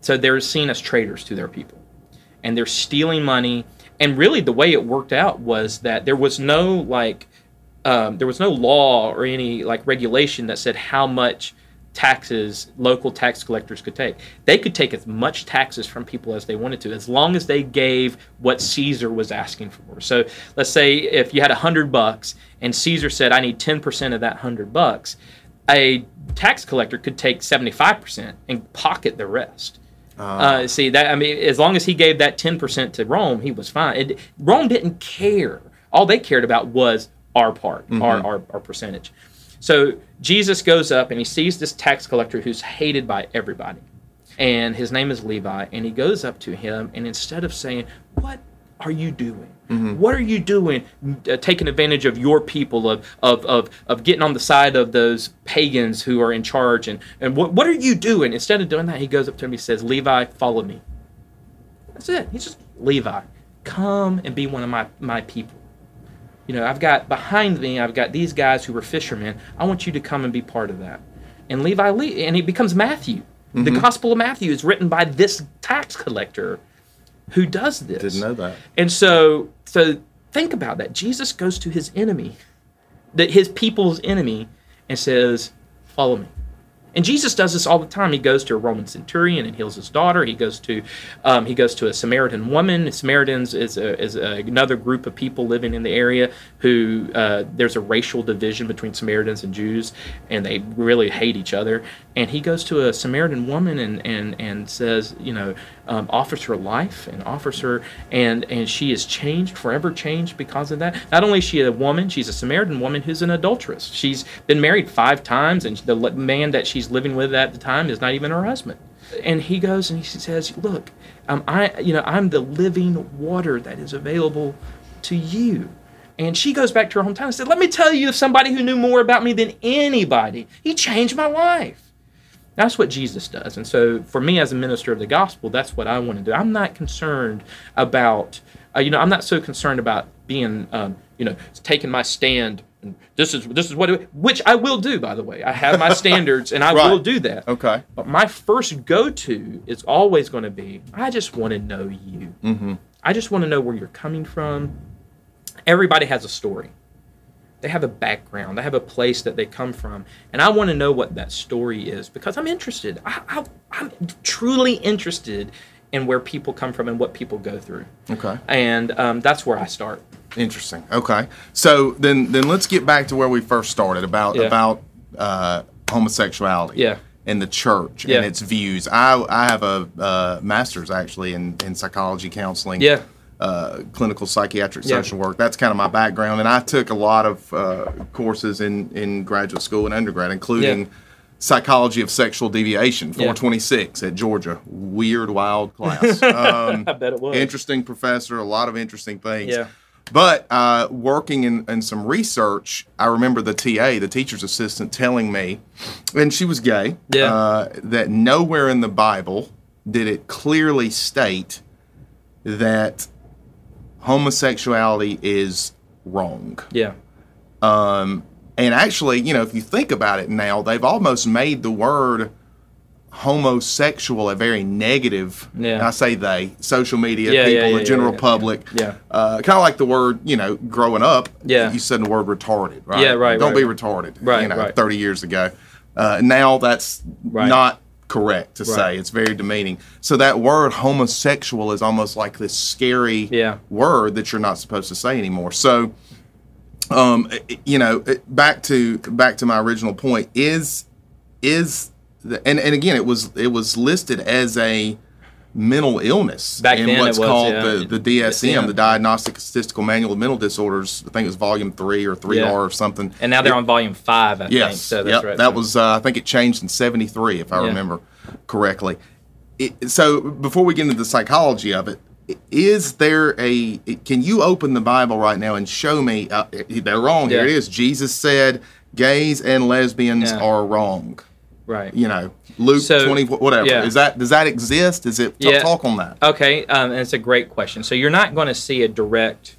So they're seen as traitors to their people, and they're stealing money. And really, the way it worked out was that there was no like, um, there was no law or any like regulation that said how much taxes local tax collectors could take. They could take as much taxes from people as they wanted to, as long as they gave what Caesar was asking for. So let's say if you had a hundred bucks and Caesar said, "I need ten percent of that hundred bucks," a tax collector could take seventy-five percent and pocket the rest. Uh, see that I mean, as long as he gave that ten percent to Rome, he was fine. It, Rome didn't care. All they cared about was our part, our, our our percentage. So Jesus goes up and he sees this tax collector who's hated by everybody, and his name is Levi. And he goes up to him, and instead of saying, "What are you doing? What are you doing? Uh, taking advantage of your people, of, of of of getting on the side of those pagans who are in charge, and and what what are you doing?" Instead of doing that, he goes up to him. He says, "Levi, follow me." That's it. He's just Levi, come and be one of my my people. You know, I've got behind me, I've got these guys who were fishermen. I want you to come and be part of that. And Levi, Le- and he becomes Matthew. The Gospel of Matthew is written by this tax collector who does this. Didn't know that. And so, so think about that. Jesus goes to his enemy, that his people's enemy, and says, "Follow me." And Jesus does this all the time. He goes to a Roman centurion and heals his daughter. He goes to um, he goes to a Samaritan woman. Samaritans is, a, is a, another group of people living in the area who uh, there's a racial division between Samaritans and Jews, and they really hate each other. And he goes to a Samaritan woman and and and says, you know, um, offers her life and offers her, and and she is changed, forever changed because of that. Not only is she a woman, she's a Samaritan woman who's an adulteress. She's been married five times, and the man that she's living with at the time is not even her husband. And he goes and he says, "Look, um, I, you know, I'm the living water that is available to you." And she goes back to her hometown and said, Let me tell you of somebody who knew more about me than anybody. He changed my life. That's what Jesus does. And so, for me as a minister of the gospel, that's what I want to do. I'm not concerned about, uh, you know, I'm not so concerned about being, um, you know, taking my stand. And this is this is what it, which I will do. By the way, I have my standards, and I Right. will do that. Okay. But my first go to is always going to be I just want to know you. Mm-hmm. I just want to know where you're coming from. Everybody has a story. They have a background. They have a place that they come from, and I want to know what that story is because I'm interested. I, I, I'm truly interested in where people come from and what people go through, Okay. and um, that's where I start. Interesting. Okay. So then then let's get back to where we first started about Yeah. about uh, homosexuality. Yeah. And the church Yeah. and its views. I I have a uh, master's actually in in psychology counseling. Yeah. Uh, clinical psychiatric Yeah. social work. That's kind of my background, and I took a lot of uh, courses in in graduate school and undergrad, including. Yeah. Psychology of Sexual Deviation, Yeah. 426 at Georgia. Weird, wild class. Um, I bet it was. interesting professor, a lot of interesting things. Yeah. But uh, working in, in some research, I remember the TA, the teacher's assistant, telling me, and she was gay, Yeah. uh, that nowhere in the Bible did it clearly state that homosexuality is wrong. Yeah. Um, and actually, you know, if you think about it now, they've almost made the word homosexual a very negative. Yeah. and I say they, social media Yeah, people, yeah, the general yeah, yeah. public. Yeah. Uh, kind of like the word, you know, growing up. Yeah. You said the word retarded, right? Yeah, right, Don't right, be right. retarded. Right, You know, right. 30 years ago. Uh, now that's Right. not correct to Right. say. It's very demeaning. So that word homosexual is almost like this scary Yeah. word that you're not supposed to say anymore. So, um, you know, back to back to my original point is is the, and and again, it was it was listed as a mental illness Back in what's it was, called yeah. the, the DSM, the Diagnostic Statistical Manual of Mental Disorders. I think it was volume three or three Yeah. R or something. And now they're It- on volume five, I Yes, think. So that's yep. right. That was uh, I think it changed in '73 if I remember correctly. It, so before we get into the psychology of it, is there a? Can you open the Bible right now and show me? Uh, they're wrong. Here it is. Jesus said, "Gays and lesbians are wrong." right. You know, Luke So, 20, whatever. yeah. Is that does that exist? Is it? Yeah. Talk on that. Okay, um, and it's a great question. So you're not going to see a direct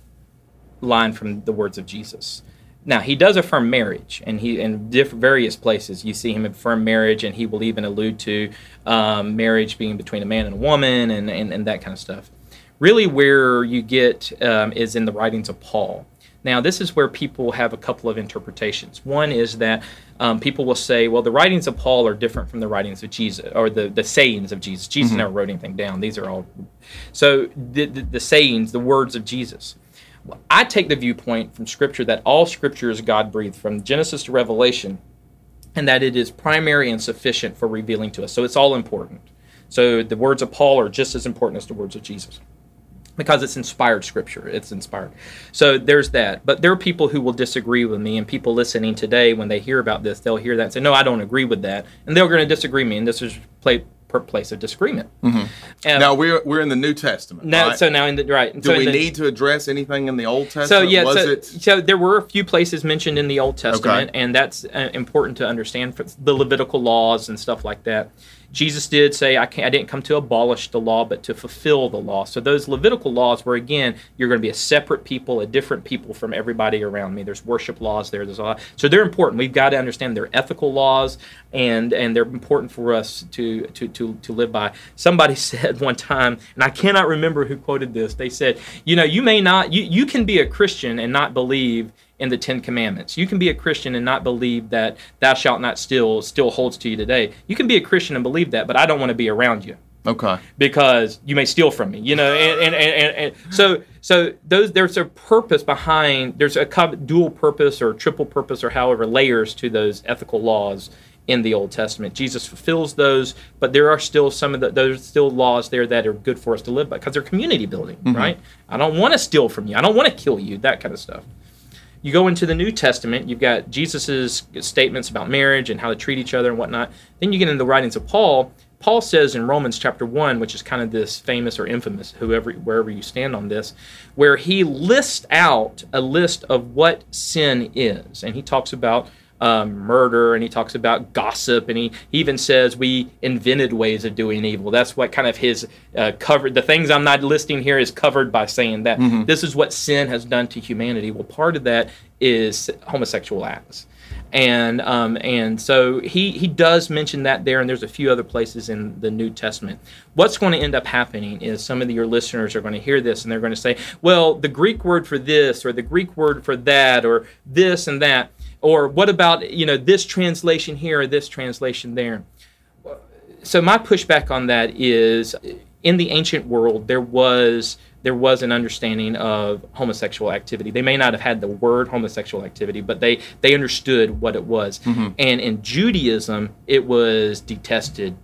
line from the words of Jesus. Now he does affirm marriage, and he in different various places you see him affirm marriage, and he will even allude to um, marriage being between a man and a woman, and, and, and that kind of stuff. Really, where you get um, is in the writings of Paul. Now, this is where people have a couple of interpretations. One is that um, people will say, well, the writings of Paul are different from the writings of Jesus, or the, the sayings of Jesus. Jesus never wrote anything down. These are all. So, the, the, the sayings, the words of Jesus. I take the viewpoint from Scripture that all Scripture is God breathed, from Genesis to Revelation, and that it is primary and sufficient for revealing to us. So, it's all important. So, the words of Paul are just as important as the words of Jesus because it's inspired scripture it's inspired so there's that but there are people who will disagree with me and people listening today when they hear about this they'll hear that and say no i don't agree with that and they're going to disagree with me and this is play per place of disagreement um, Now we're we're in the New Testament. now right? so now in the right do so we the- need to address anything in the Old Testament? so yeah, was so, it? so there were a few places mentioned in the Old Testament, and that's uh, important to understand for the Levitical laws and stuff like that. Jesus did say, "I I didn't come to abolish the law, but to fulfill the law." So those Levitical laws were again, you're going to be a separate people, a different people from everybody around me. There's worship laws there. There's a lot, so they're important. We've got to understand they're ethical laws, and and they're important for us to to to to live by. Somebody said one time, and I cannot remember who quoted this. They said, "You know, you may not, you you can be a Christian and not believe." In the Ten Commandments. You can be a Christian and not believe that thou shalt not steal still holds to you today. You can be a Christian and believe that, but I don't want to be around you Okay. because you may steal from me. You know, and and, and, and, so so those there's a purpose behind there's a dual purpose or triple purpose or however layers to those ethical laws in the Old Testament. Jesus fulfills those, but there are still some of the there's still laws there that are good for us to live by because they're community building, Mm-hmm. right? I don't want to steal from you. I don't want to kill you. That kind of stuff. You go into the New Testament, you've got Jesus's statements about marriage and how to treat each other and whatnot. Then you get into the writings of Paul. Paul says in Romans chapter one, which is kind of this famous or infamous, whoever wherever you stand on this, where he lists out a list of what sin is, and he talks about um, murder and he talks about gossip and he, he even says we invented ways of doing evil. That's what kind of his uh, covered the things i'm not listing here is covered by saying that this is what sin has done to humanity. Well part of that is homosexual acts. And um, and so he he does mention that there, and there's a few other places in the New Testament. What's going to end up happening is some of your listeners are going to hear this, and they're going to say, "Well, the Greek word for this, or the Greek word for that, or this and that, or what about you know this translation here or this translation there?" so my pushback on that is in the ancient world there was there was an understanding of homosexual activity. They may not have had the word homosexual activity but they they understood what it was. Mm-hmm. And in judaism it was detested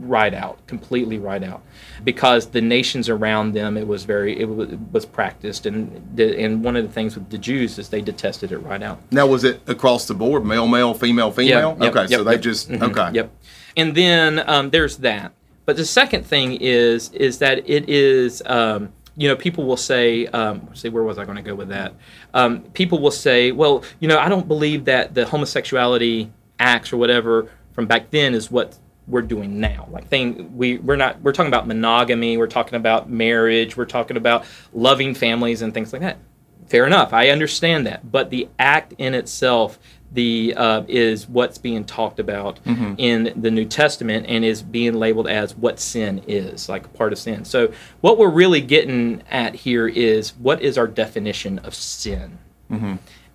right out completely right out because the nations around them it was very it was, was practiced and the, and one of the things with the jews is they detested it right out Now, was it across the board, male, male, female, female? yep, okay, yep, so they yep. just Mhm, okay. Yep. And then um, there's that. But the second thing is is that it is um, you know people will say um, see where was I going to go with that? Um, people will say, well, you know, I don't believe that the homosexuality acts or whatever from back then is what we're doing now. Like thing we we're not we're talking about monogamy, we're talking about marriage, we're talking about loving families and things like that. Fair enough, I understand that, but the act in itself the uh, is what's being talked about in the New Testament and is being labeled as what sin is, like part of sin. So what we're really getting at here is what is our definition of sin?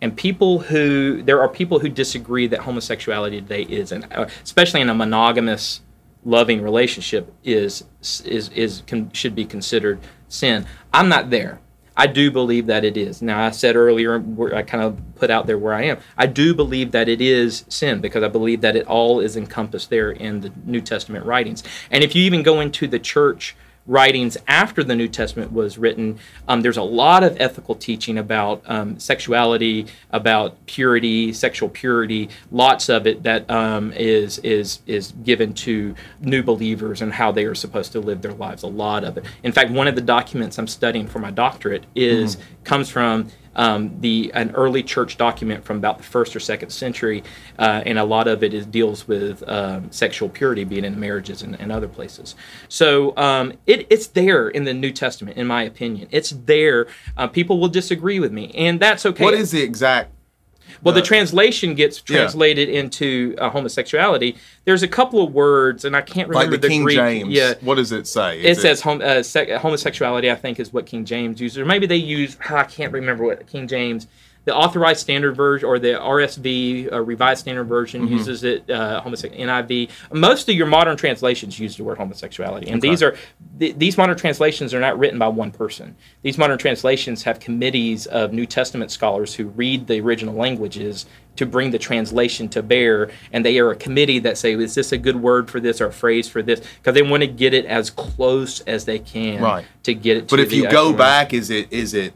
And people who there are people who disagree that homosexuality today is, uh, especially in a monogamous, loving relationship, is is is can, should be considered sin. I'm not there. I do believe that it is. Now, I said earlier, I kind of put out there where I am. I do believe that it is sin because I believe that it all is encompassed there in the New Testament writings. And if you even go into the church writings after the New Testament was written, um, there's a lot of ethical teaching about um, sexuality, about purity, sexual purity. Lots of it that um, is is is given to new believers and how they are supposed to live their lives. A lot of it. In fact, one of the documents I'm studying for my doctorate is comes from um, the an early church document from about the first or second century, uh, and a lot of it is deals with um, sexual purity being in marriages and, and other places. So um, it, it's there in the New Testament, in my opinion. It's there. Uh, people will disagree with me, and that's okay. What is the exact? Well, the translation gets yeah. translated into uh, homosexuality. There's a couple of words, and I can't Like remember the King Greek. James. Yeah, What does it say? It says hom- uh, sec- homosexuality. I think is what King James uses, or maybe they use. I can't remember what King James. The Authorized Standard Version or the RSV uh, Revised Standard Version Mm-hmm. uses it. Uh, homosexual NIV. Most of your modern translations use the word homosexuality, and these are th- these modern translations are not written by one person. These modern translations have committees of New Testament scholars who read the original languages to bring the translation to bear, and they are a committee that say, "Is this a good word for this or a phrase for this?" Because they want to get it as close as they can Right. to get it. But if you go back, is it is it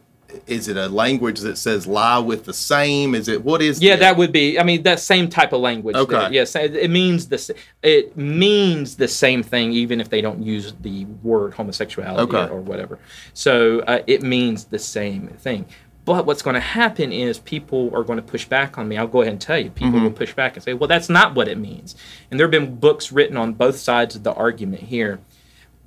is it a language that says lie with the same? Is it what is? Yeah, the- that would be. I mean, that same type of language. Okay. there. Yes, it means the. It means the same thing, even if they don't use the word homosexuality Okay. or, or whatever. So uh, it means the same thing. But what's going to happen is people are going to push back on me. I'll go ahead and tell you. People will push back and say, "Well, that's not what it means." And there have been books written on both sides of the argument here.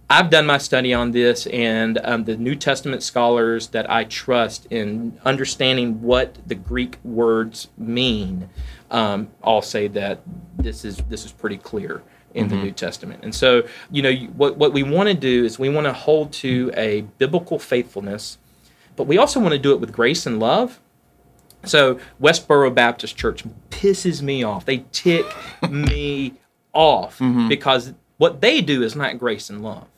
I've done my study on this, and um, the New Testament scholars that I trust in understanding what the Greek words mean um, all say that this is this is pretty clear in the New Testament. And so, you know, what what we want to do is we want to hold to a biblical faithfulness, but we also want to do it with grace and love. So Westboro Baptist Church pisses me off. They tick me off because what they do is not grace and love.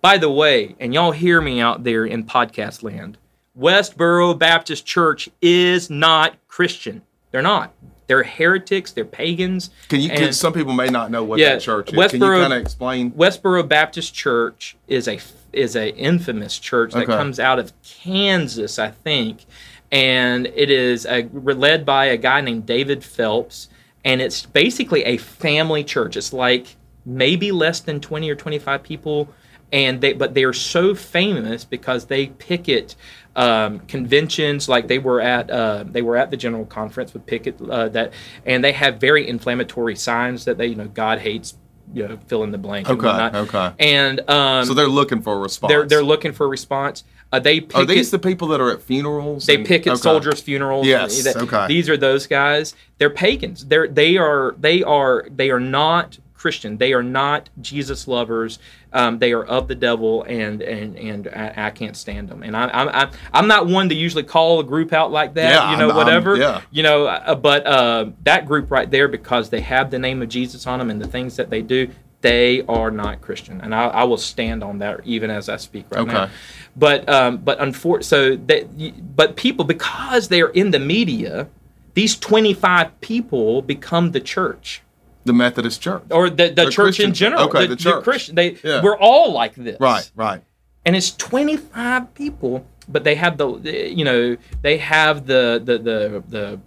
By the way, and y'all hear me out there in podcast land, Westboro Baptist Church is not Christian. They're not. They're heretics. They're pagans. Can you? Can, some people may not know what Yeah, that church is. Westboro, Can you kind of explain? Westboro Baptist Church is a is a infamous church that Okay. comes out of Kansas, I think, and it is a, led by a guy named David Phelps, and it's basically a family church. It's like maybe less than twenty or twenty five people, and they but they are so famous because they picket um, conventions like they were at uh, they were at the general conference with picket uh, that and they have very inflammatory signs that they you know God hates you know fill in the blank Okay, whatnot. okay. and um, So they're looking for a response. they're they're looking for a response. Uh, they picket, Are these the people that are at funerals? they and- picket okay. soldiers' funerals. Yes, okay. These are those guys. They're pagans. They're they are they are they are not Christian. They are not Jesus lovers. Um, they are of the devil, and and and I, I can't stand them. And I, I'm I'm I'm not one to usually call a group out like that. Yeah, you know, I'm- I'm- whatever. yeah. You know, uh, but uh, that group right there, because they have the name of Jesus on them and the things that they do, they are not Christian, and I, I will stand on that even as I speak right now. Okay. But um, but unfor- so that but people because they are in the media, these twenty five people become the church The Methodist Church. or the, the, The church in general. okay, the church. Christian. They Yeah. we're all like this, Right, right. and it's 25 people but they have the you know they have the the the, the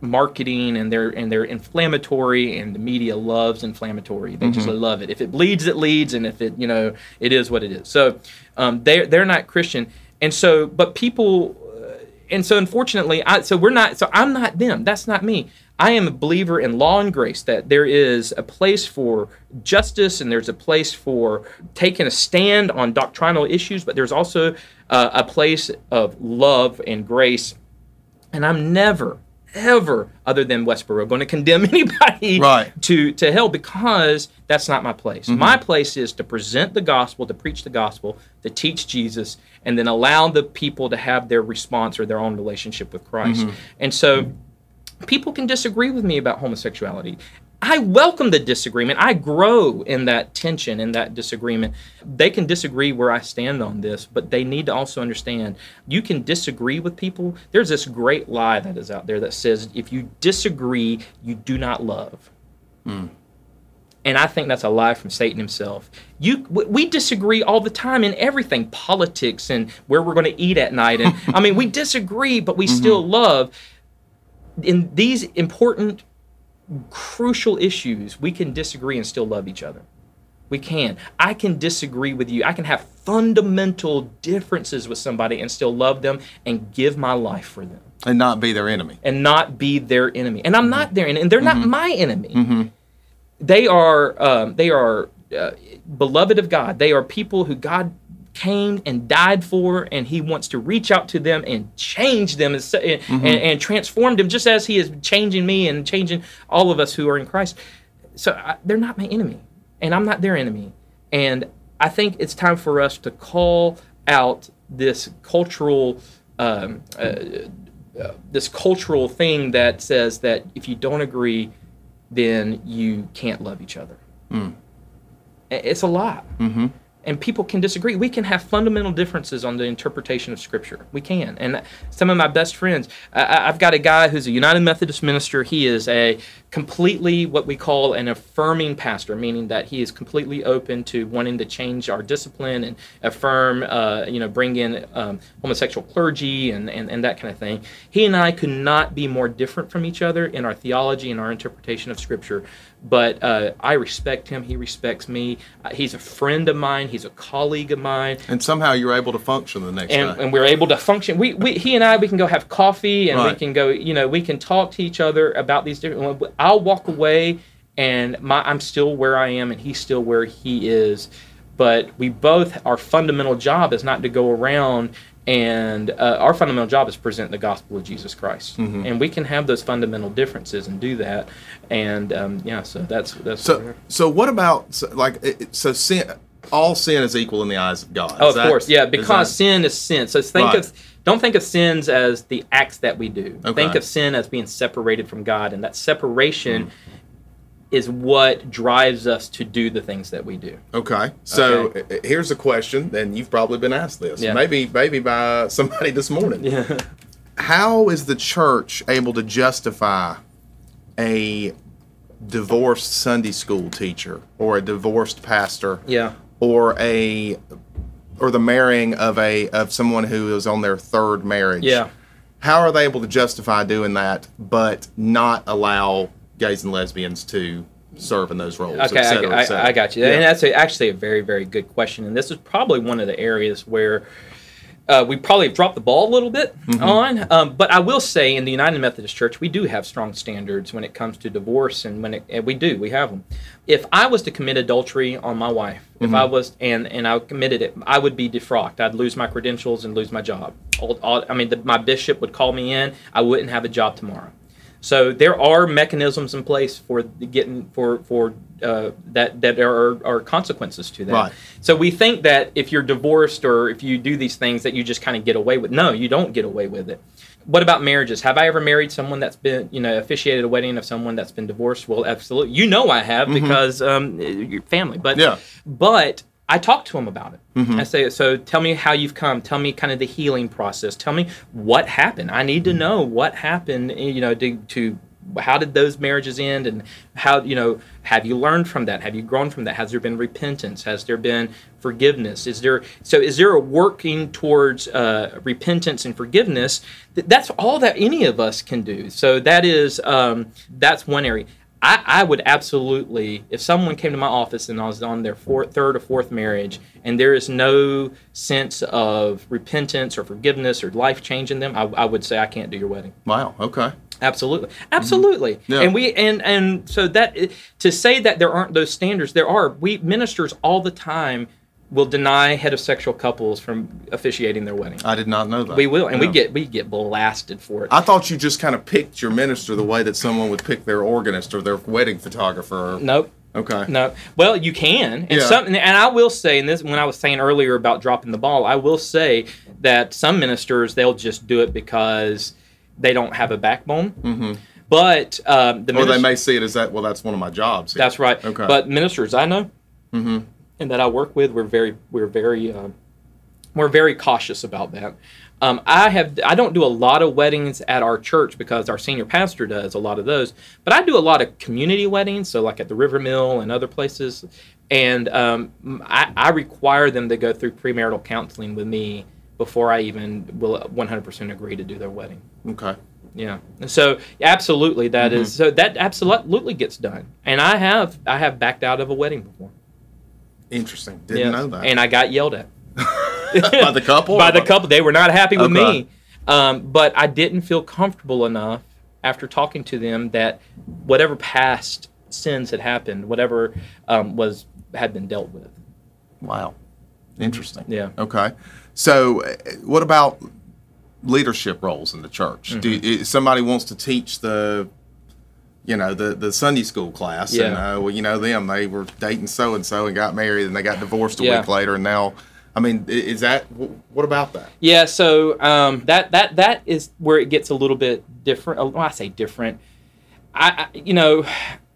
marketing and they're and they're inflammatory and the media loves inflammatory they just love it if it bleeds it leads and if it you know it is what it is so um, they're they're not christian and so but people uh, and so unfortunately i so we're not so i'm not them that's not me i am a believer in law and grace that there is a place for justice and there's a place for taking a stand on doctrinal issues but there's also uh, a place of love and grace and i'm never ever other than westboro going to condemn anybody Right. to to hell because that's not my place. My place is to present the gospel, to preach the gospel, to teach Jesus, and then allow the people to have their response or their own relationship with Christ. And so people can disagree with me about homosexuality. I welcome the disagreement. I grow in that tension, in that disagreement. They can disagree where I stand on this, but they need to also understand you can disagree with people. There's this great lie that is out there that says if you disagree, you do not love. Mm. And I think that's a lie from Satan himself. You, we disagree all the time in everything, politics and where we're going to eat at night. And I mean, we disagree, but we mm-hmm. still love. In these important, crucial issues, we can disagree and still love each other. We can. I can disagree with you. I can have fundamental differences with somebody and still love them and give my life for them And not be their enemy. and not be their enemy. And I'm not their enemy, and they're not Mm-hmm. my enemy. They are um, they are uh, beloved of God. They are people who God came and died for, and He wants to reach out to them and change them and, and, Mm-hmm. and, and transform them, just as He is changing me and changing all of us who are in Christ. So I, they're not my enemy, and I'm not their enemy. And I think it's time for us to call out this cultural. Um, uh, uh, this cultural thing that says that if you don't agree, then you can't love each other. I- It's a lot. Mm-hmm. And people can disagree. We can have fundamental differences on the interpretation of Scripture. We can. And some of my best friends, I- I've got a guy who's a United Methodist minister. He is a completely what we call an affirming pastor, meaning that he is completely open to wanting to change our discipline and affirm, uh, you know, bring in um, homosexual clergy and, and, and that kind of thing. He and I could not be more different from each other in our theology and our interpretation of Scripture. But uh, I respect him. He respects me. Uh, he's a friend of mine. He's a colleague of mine. And somehow you're able to function the next And, day. and we're able to function. We, we, he and I, we can go have coffee, and we can go, you know, we can talk to each other about these different. I'll walk away, and my, I'm still where I am, and he's still where he is. But we both, our fundamental job is not to go around and uh, our fundamental job is present the gospel of Jesus Christ, Mm-hmm. and we can have those fundamental differences and do that. And um, yeah, so that's that's so, so what about so, like so sin? All sin is equal in the eyes of God. Oh, Is of that- course, yeah, is because that- sin is sin. So think Right. of don't think of sins as the acts that we do. Okay. Think of sin as being separated from God, and that separation Mm. Is what drives us to do the things that we do. Okay, so Okay. uh, here's a question, and you've probably been asked this, Yeah. maybe maybe by somebody this morning. Yeah. How is the church able to justify a divorced Sunday school teacher or a divorced pastor Yeah. or a or the marrying of a of someone who is on their third marriage. Yeah. How are they able to justify doing that but not allow gays and lesbians to serve in those roles? Okay, et cetera, I? I, I got you. Yeah. And that's a, actually a very, very good question. And this is probably one of the areas where uh, we probably have dropped the ball a little bit Mm-hmm. on. Um, but I will say, in the United Methodist Church, we do have strong standards when it comes to divorce, and when it, and we do, we have them. If I was to commit adultery on my wife, if Mm-hmm. I was and and I committed it, I would be defrocked. I'd lose my credentials and lose my job. All, all, I mean, the, my bishop would call me in. I wouldn't have a job tomorrow. So there are mechanisms in place for getting for for uh, that that there are, are consequences to that. Right. So we think that if you're divorced or if you do these things that you just kind of get away with. No, you don't get away with it. What about marriages? Have I ever married someone that's been, you know, officiated a wedding of someone that's been divorced? Well, absolutely. You know I have because um, your family. But Yeah. but I talk to them about it. I say, so tell me how you've come. Tell me kind of the healing process. Tell me what happened. I need to know what happened. You know, to, to how did those marriages end, and how you know have you learned from that? Have you grown from that? Has there been repentance? Has there been forgiveness? Is there so is there a working towards uh, repentance and forgiveness? That's all that any of us can do. So that is um, that's one area. I, I would absolutely, if someone came to my office and I was on their fourth, third or fourth marriage, and there is no sense of repentance or forgiveness or life change in them, I, I would say I can't do your wedding. Wow. Okay. Absolutely, absolutely. Mm-hmm. Yeah. And we and and so that to say that there aren't those standards, there are. We ministers all the time will deny heterosexual couples from officiating their wedding. I did not know that. we will, and we get we get blasted for it. I thought you just kind of picked your minister the way that someone would pick their organist or their wedding photographer. nope. Okay. No. Well, you can. And Yeah. some and I will say, and this when I was saying earlier about dropping the ball, I will say that some ministers they'll just do it because they don't have a backbone. Mm-hmm. But um, the Or they may see it as that. Well, that's one of my jobs. here. that's right. Okay. But ministers I know Mm-hmm. And that I work with, we're very we're very um, we're very cautious about that. Um, I have I don't do a lot of weddings at our church because our senior pastor does a lot of those, but I do a lot of community weddings, so like at the River Mill and other places, and um, I, I require them to go through premarital counseling with me before I even will 100% agree to do their wedding. Okay. Yeah. So absolutely, that is so that absolutely gets done, and I have I have backed out of a wedding before. Interesting. Didn't know that. And I got yelled at by the couple. by the couple. They were not happy with Okay. me. Um, but I didn't feel comfortable enough after talking to them that whatever past sins had happened, whatever um, was had been dealt with. Wow. Interesting. Yeah. Okay. So, uh, what about leadership roles in the church? Mm-hmm. Do somebody wants to teach the, you know, the the Sunday school class, and Yeah. uh, well, you know them, they were dating so and so and got married, and they got divorced a Yeah. week later, and now, I mean, is that what about that? Yeah, so um, that that that is where it gets a little bit different. Well, I say different. I, I you know,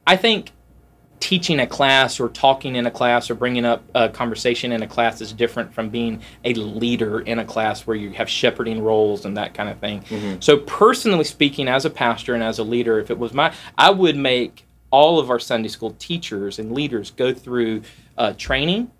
I think teaching a class or talking in a class or bringing up a conversation in a class is different from being a leader in a class where you have shepherding roles and that kind of thing. Mm-hmm. So personally speaking, as a pastor and as a leader, if it was my, I would make all of our Sunday school teachers and leaders go through uh, training,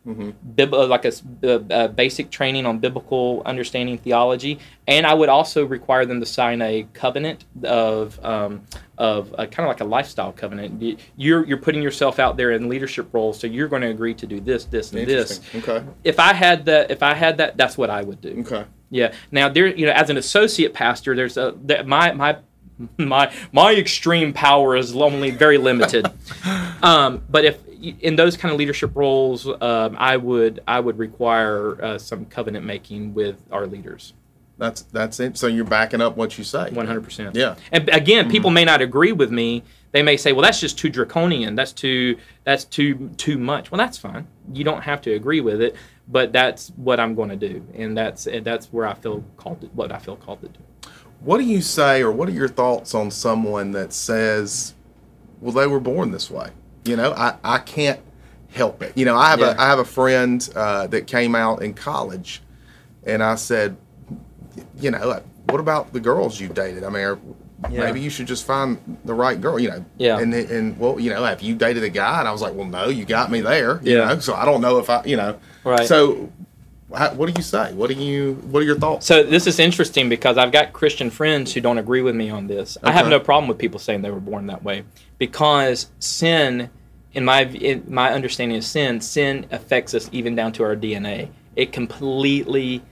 bib- uh, like a, uh, uh, basic training on biblical understanding theology, and I would also require them to sign a covenant of um, of kind of like a lifestyle covenant. You- You're you're putting yourself out there in leadership roles, so you're going to agree to do this, this, and this. Okay. If I had that, if I had that, that's what I would do. Okay. Yeah. Now there, you know, as an associate pastor, there's a my my my my extreme power is only very limited. um, but if in those kind of leadership roles, um, I would I would require uh, some covenant making with our leaders. That's that's it. So you're backing up what you say. One hundred percent. Yeah. And again, people may not agree with me. They may say, "Well, that's just too draconian. That's too that's too too much." Well, that's fine. You don't have to agree with it, but that's what I'm going to do, and that's and that's where I feel called. To, what I feel called to do. What do you say, or what are your thoughts on someone that says, "Well, they were born this way"? You know, I, I can't help it. You know, I have Yeah. a I have a friend uh, that came out in college, and I said, you know, what about the girls you dated? I mean, are, Yeah. maybe you should just find the right girl. You know. Yeah. And and well, you know, have you dated a guy? And I was like, well, no, you got me there. You Yeah. know. So I don't know if I, you know. Right. So, how, what do you say? What do you? What are your thoughts? So this is interesting because I've got Christian friends who don't agree with me on this. I have no problem with people saying they were born that way because sin, in my in my understanding of sin, sin affects us even down to our DNA. It completely.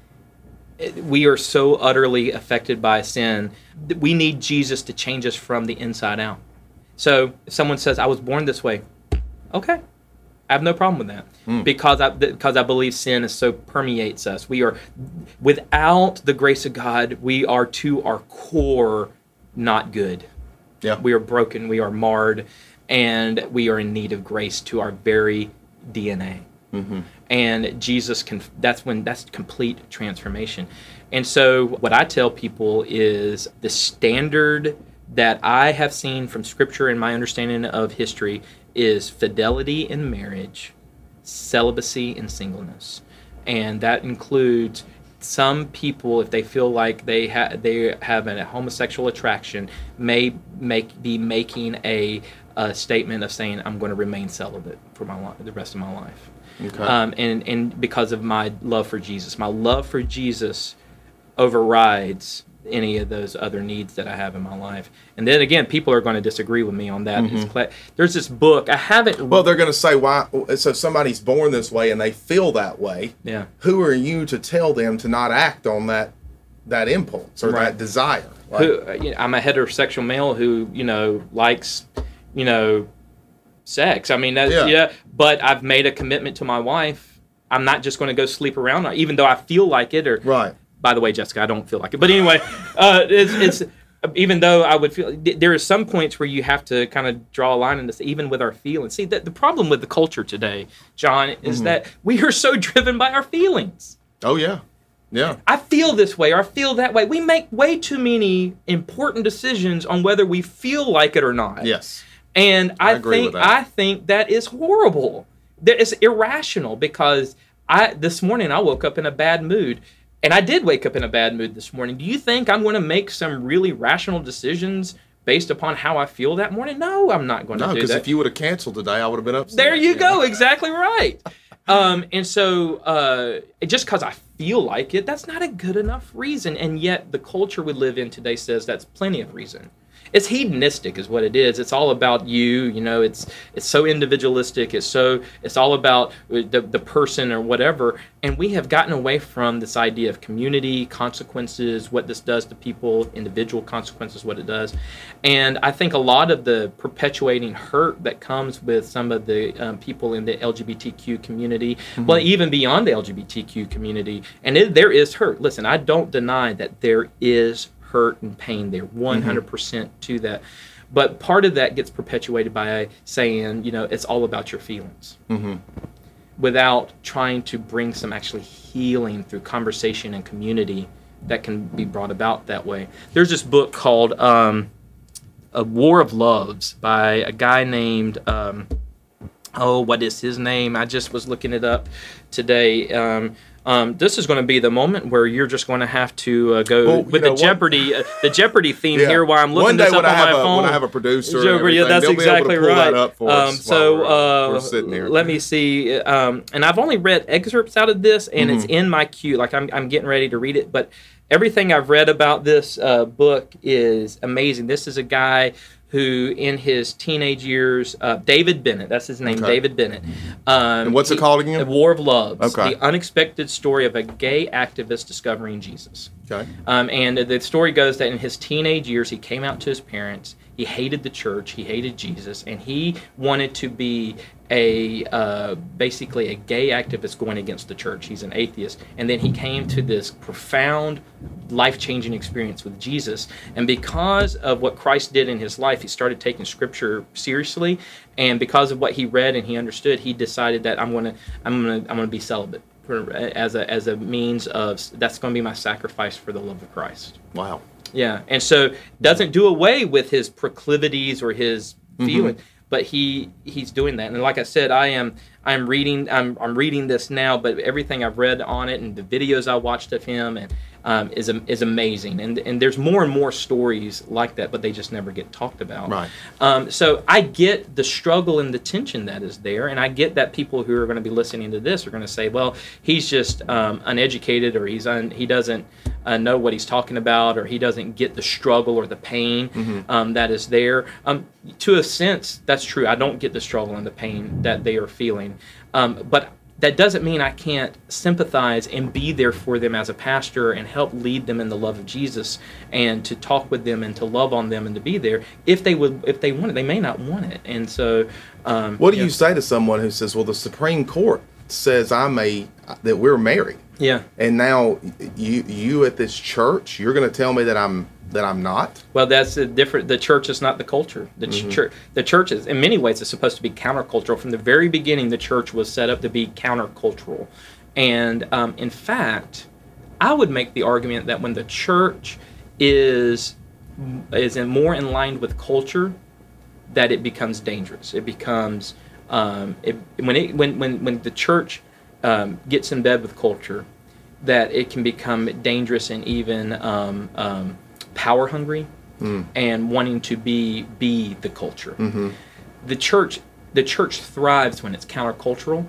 it- We are so utterly affected by sin. that We need Jesus to change us from the inside out. So if someone says, "I was born this way," okay, I have no problem with that hmm. because I because I believe sin is so permeates us. We are without the grace of God, we are to our core not good. Yeah. We are broken, we are marred, and we are in need of grace to our very DNA. Mm-hmm. And Jesus can that's when that's complete transformation. And so what I tell people is the standard that I have seen from scripture and my understanding of history is fidelity in marriage, celibacy in singleness. And that includes some people if they feel like they have they have a homosexual attraction may make be making a, a statement of saying I'm going to remain celibate for my life, the rest of my life. Okay. Um, and and because of my love for Jesus, my love for Jesus overrides any of those other needs that I have in my life. And then again, people are going to disagree with me on that. It's cla- There's this book I haven't. Well, they're going to say why. So somebody's born this way and they feel that way. yeah. Who are you to tell them to not act on that that impulse or Right. that desire? Like, who uh, you know, I'm a heterosexual male who you know likes you know sex. I mean, that's, Yeah. yeah. But I've made a commitment to my wife. I'm not just going to go sleep around, even though I feel like it. Or right. By the way, Jessica, I don't feel like it. But anyway, uh, it's, it's even though I would feel there are some points where you have to kind of draw a line in this, even with our feelings. See, that the problem with the culture today, John, is Mm-hmm. that we are so driven by our feelings. Oh yeah. Yeah. I feel this way or I feel that way. We make way too many important decisions on whether we feel like it or not. Yes. And I, I think. I think that is horrible. That is irrational because I this morning I woke up in a bad mood. And I did wake up in a bad mood this morning. Do you think I'm going to make some really rational decisions based upon how I feel that morning? No, I'm not going No, to do that. No, because if you would have canceled today, I would have been upset. There you know? go. Exactly right. Um, and so, uh, just because I feel like it, that's not a good enough reason. And yet, the culture we live in today says that's plenty of reason. It's hedonistic, is what it is. It's all about you. You know, it's it's so individualistic. It's so it's all about the the person or whatever. And we have gotten away from this idea of community consequences, what this does to people, individual consequences, what it does. And I think a lot of the perpetuating hurt that comes with some of the um, people in the LGBTQ community, well, even beyond the LGBTQ community, and it, there is hurt. Listen, I don't deny that there is hurt and pain there, 100% to that. But part of that gets perpetuated by saying, you know, it's all about your feelings without trying to bring some actually healing through conversation and community that can be brought about that way. There's this book called um, A War of Loves by a guy named, um, oh, what is his name? I just was looking it up today. Um, um, this is going to be the moment where you're just going to have to uh, go Well, with know, the Jeopardy, uh, the Jeopardy theme Yeah. here. While I'm looking this up on my a phone, when I have a producer, Jeopardy, yeah, that's exactly be able to pull right. that um, so we're, uh, we're sitting here. let me see. Um, and I've only read excerpts out of this, and Mm-hmm. it's in my queue. Like I'm, I'm getting ready to read it, but everything I've read about this uh, book is amazing. This is a guy who, in his teenage years, uh, David Bennett. That's his name, Okay. David Bennett. Um, And what's it called again? The War of Loves. Okay. The unexpected story of a gay activist discovering Jesus. Okay. Um, and the story goes that in his teenage years, he came out to his parents. He hated the church. He hated Jesus, and he wanted to be a uh, basically a gay activist going against the church. He's an atheist, and then he came to this profound, life-changing experience with Jesus. And because of what Christ did in his life, he started taking Scripture seriously. And because of what he read and he understood, he decided that I'm gonna I'm gonna I'm gonna be celibate as a as a means of that's to be my sacrifice for the love of Christ. Wow. Yeah, and so doesn't do away with his proclivities or his mm-hmm. feeling, but he he's doing that. And like I said, I am I'm reading I'm I'm reading this now, but everything I've read on it and the videos I watched of him, and um, is is amazing, and and there's more and more stories like that, but they just never get talked about. Right. Um, so I get the struggle and the tension that is there, and I get that people who are going to be listening to this are going to say, "Well, he's just um, uneducated, or he's un- he doesn't uh, know what he's talking about, or he doesn't get the struggle or the pain um, that is there." Um, to a sense, that's true. I don't get the struggle and the pain that they are feeling, um, but that doesn't mean I can't sympathize and be there for them as a pastor and help lead them in the love of Jesus and to talk with them and to love on them and to be there if they would if they want it. They may not want it, and so. Um, What do yeah. you say to someone who says, "Well, the Supreme Court says I'm a that we're married, Yeah. and now you you at this church, you're going to tell me that I'm that I'm not." Well, that's a different. The church is not the culture. The ch- church, the church is, in many ways, is supposed to be countercultural. From the very beginning, the church was set up to be countercultural, and um, in fact, I would make the argument that when the church is is in more in line with culture, that it becomes dangerous. It becomes um, it, when it when when when the church um, gets in bed with culture, that it can become dangerous and even um, um, power hungry and wanting to be be the culture. The church the church thrives when it's countercultural.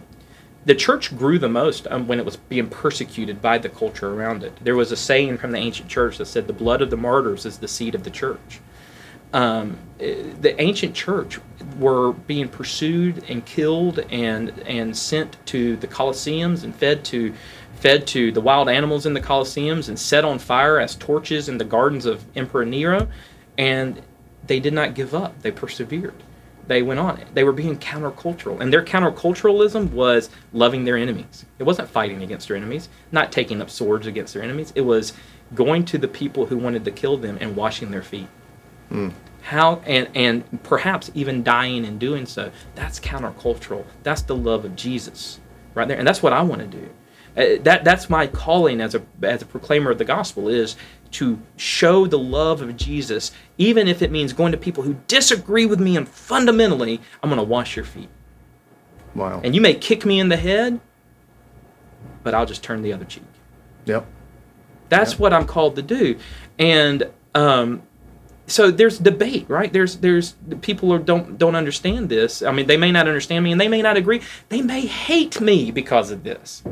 The church grew the most um, when it was being persecuted by the culture around it. There was a saying from the ancient church that said, "The blood of the martyrs is the seed of the church." Um, the ancient church were being pursued and killed and and sent to the colosseums and fed to fed to the wild animals in the colosseums and set on fire as torches in the gardens of emperor nero. And they did not give up. They persevered. They went on. They were being countercultural. And their counterculturalism was loving their enemies. It wasn't fighting against their enemies not taking up swords against their enemies. It was going to the people who wanted to kill them and washing their feet how and and perhaps even dying in doing so that's countercultural. That's the love of jesus right there and that's what i want to do. Uh, that that's my calling as a as a proclaimer of the gospel is to show the love of jesus even if it means going to people who disagree with me and fundamentally i'm going to wash your feet. Wow. and you may kick me in the head but i'll just turn the other cheek. Yep. that's what I'm called to do, and um, so there's debate, right? There's there's people who don't don't understand this. I mean, they may not understand me, and they may not agree. They may hate me because of this,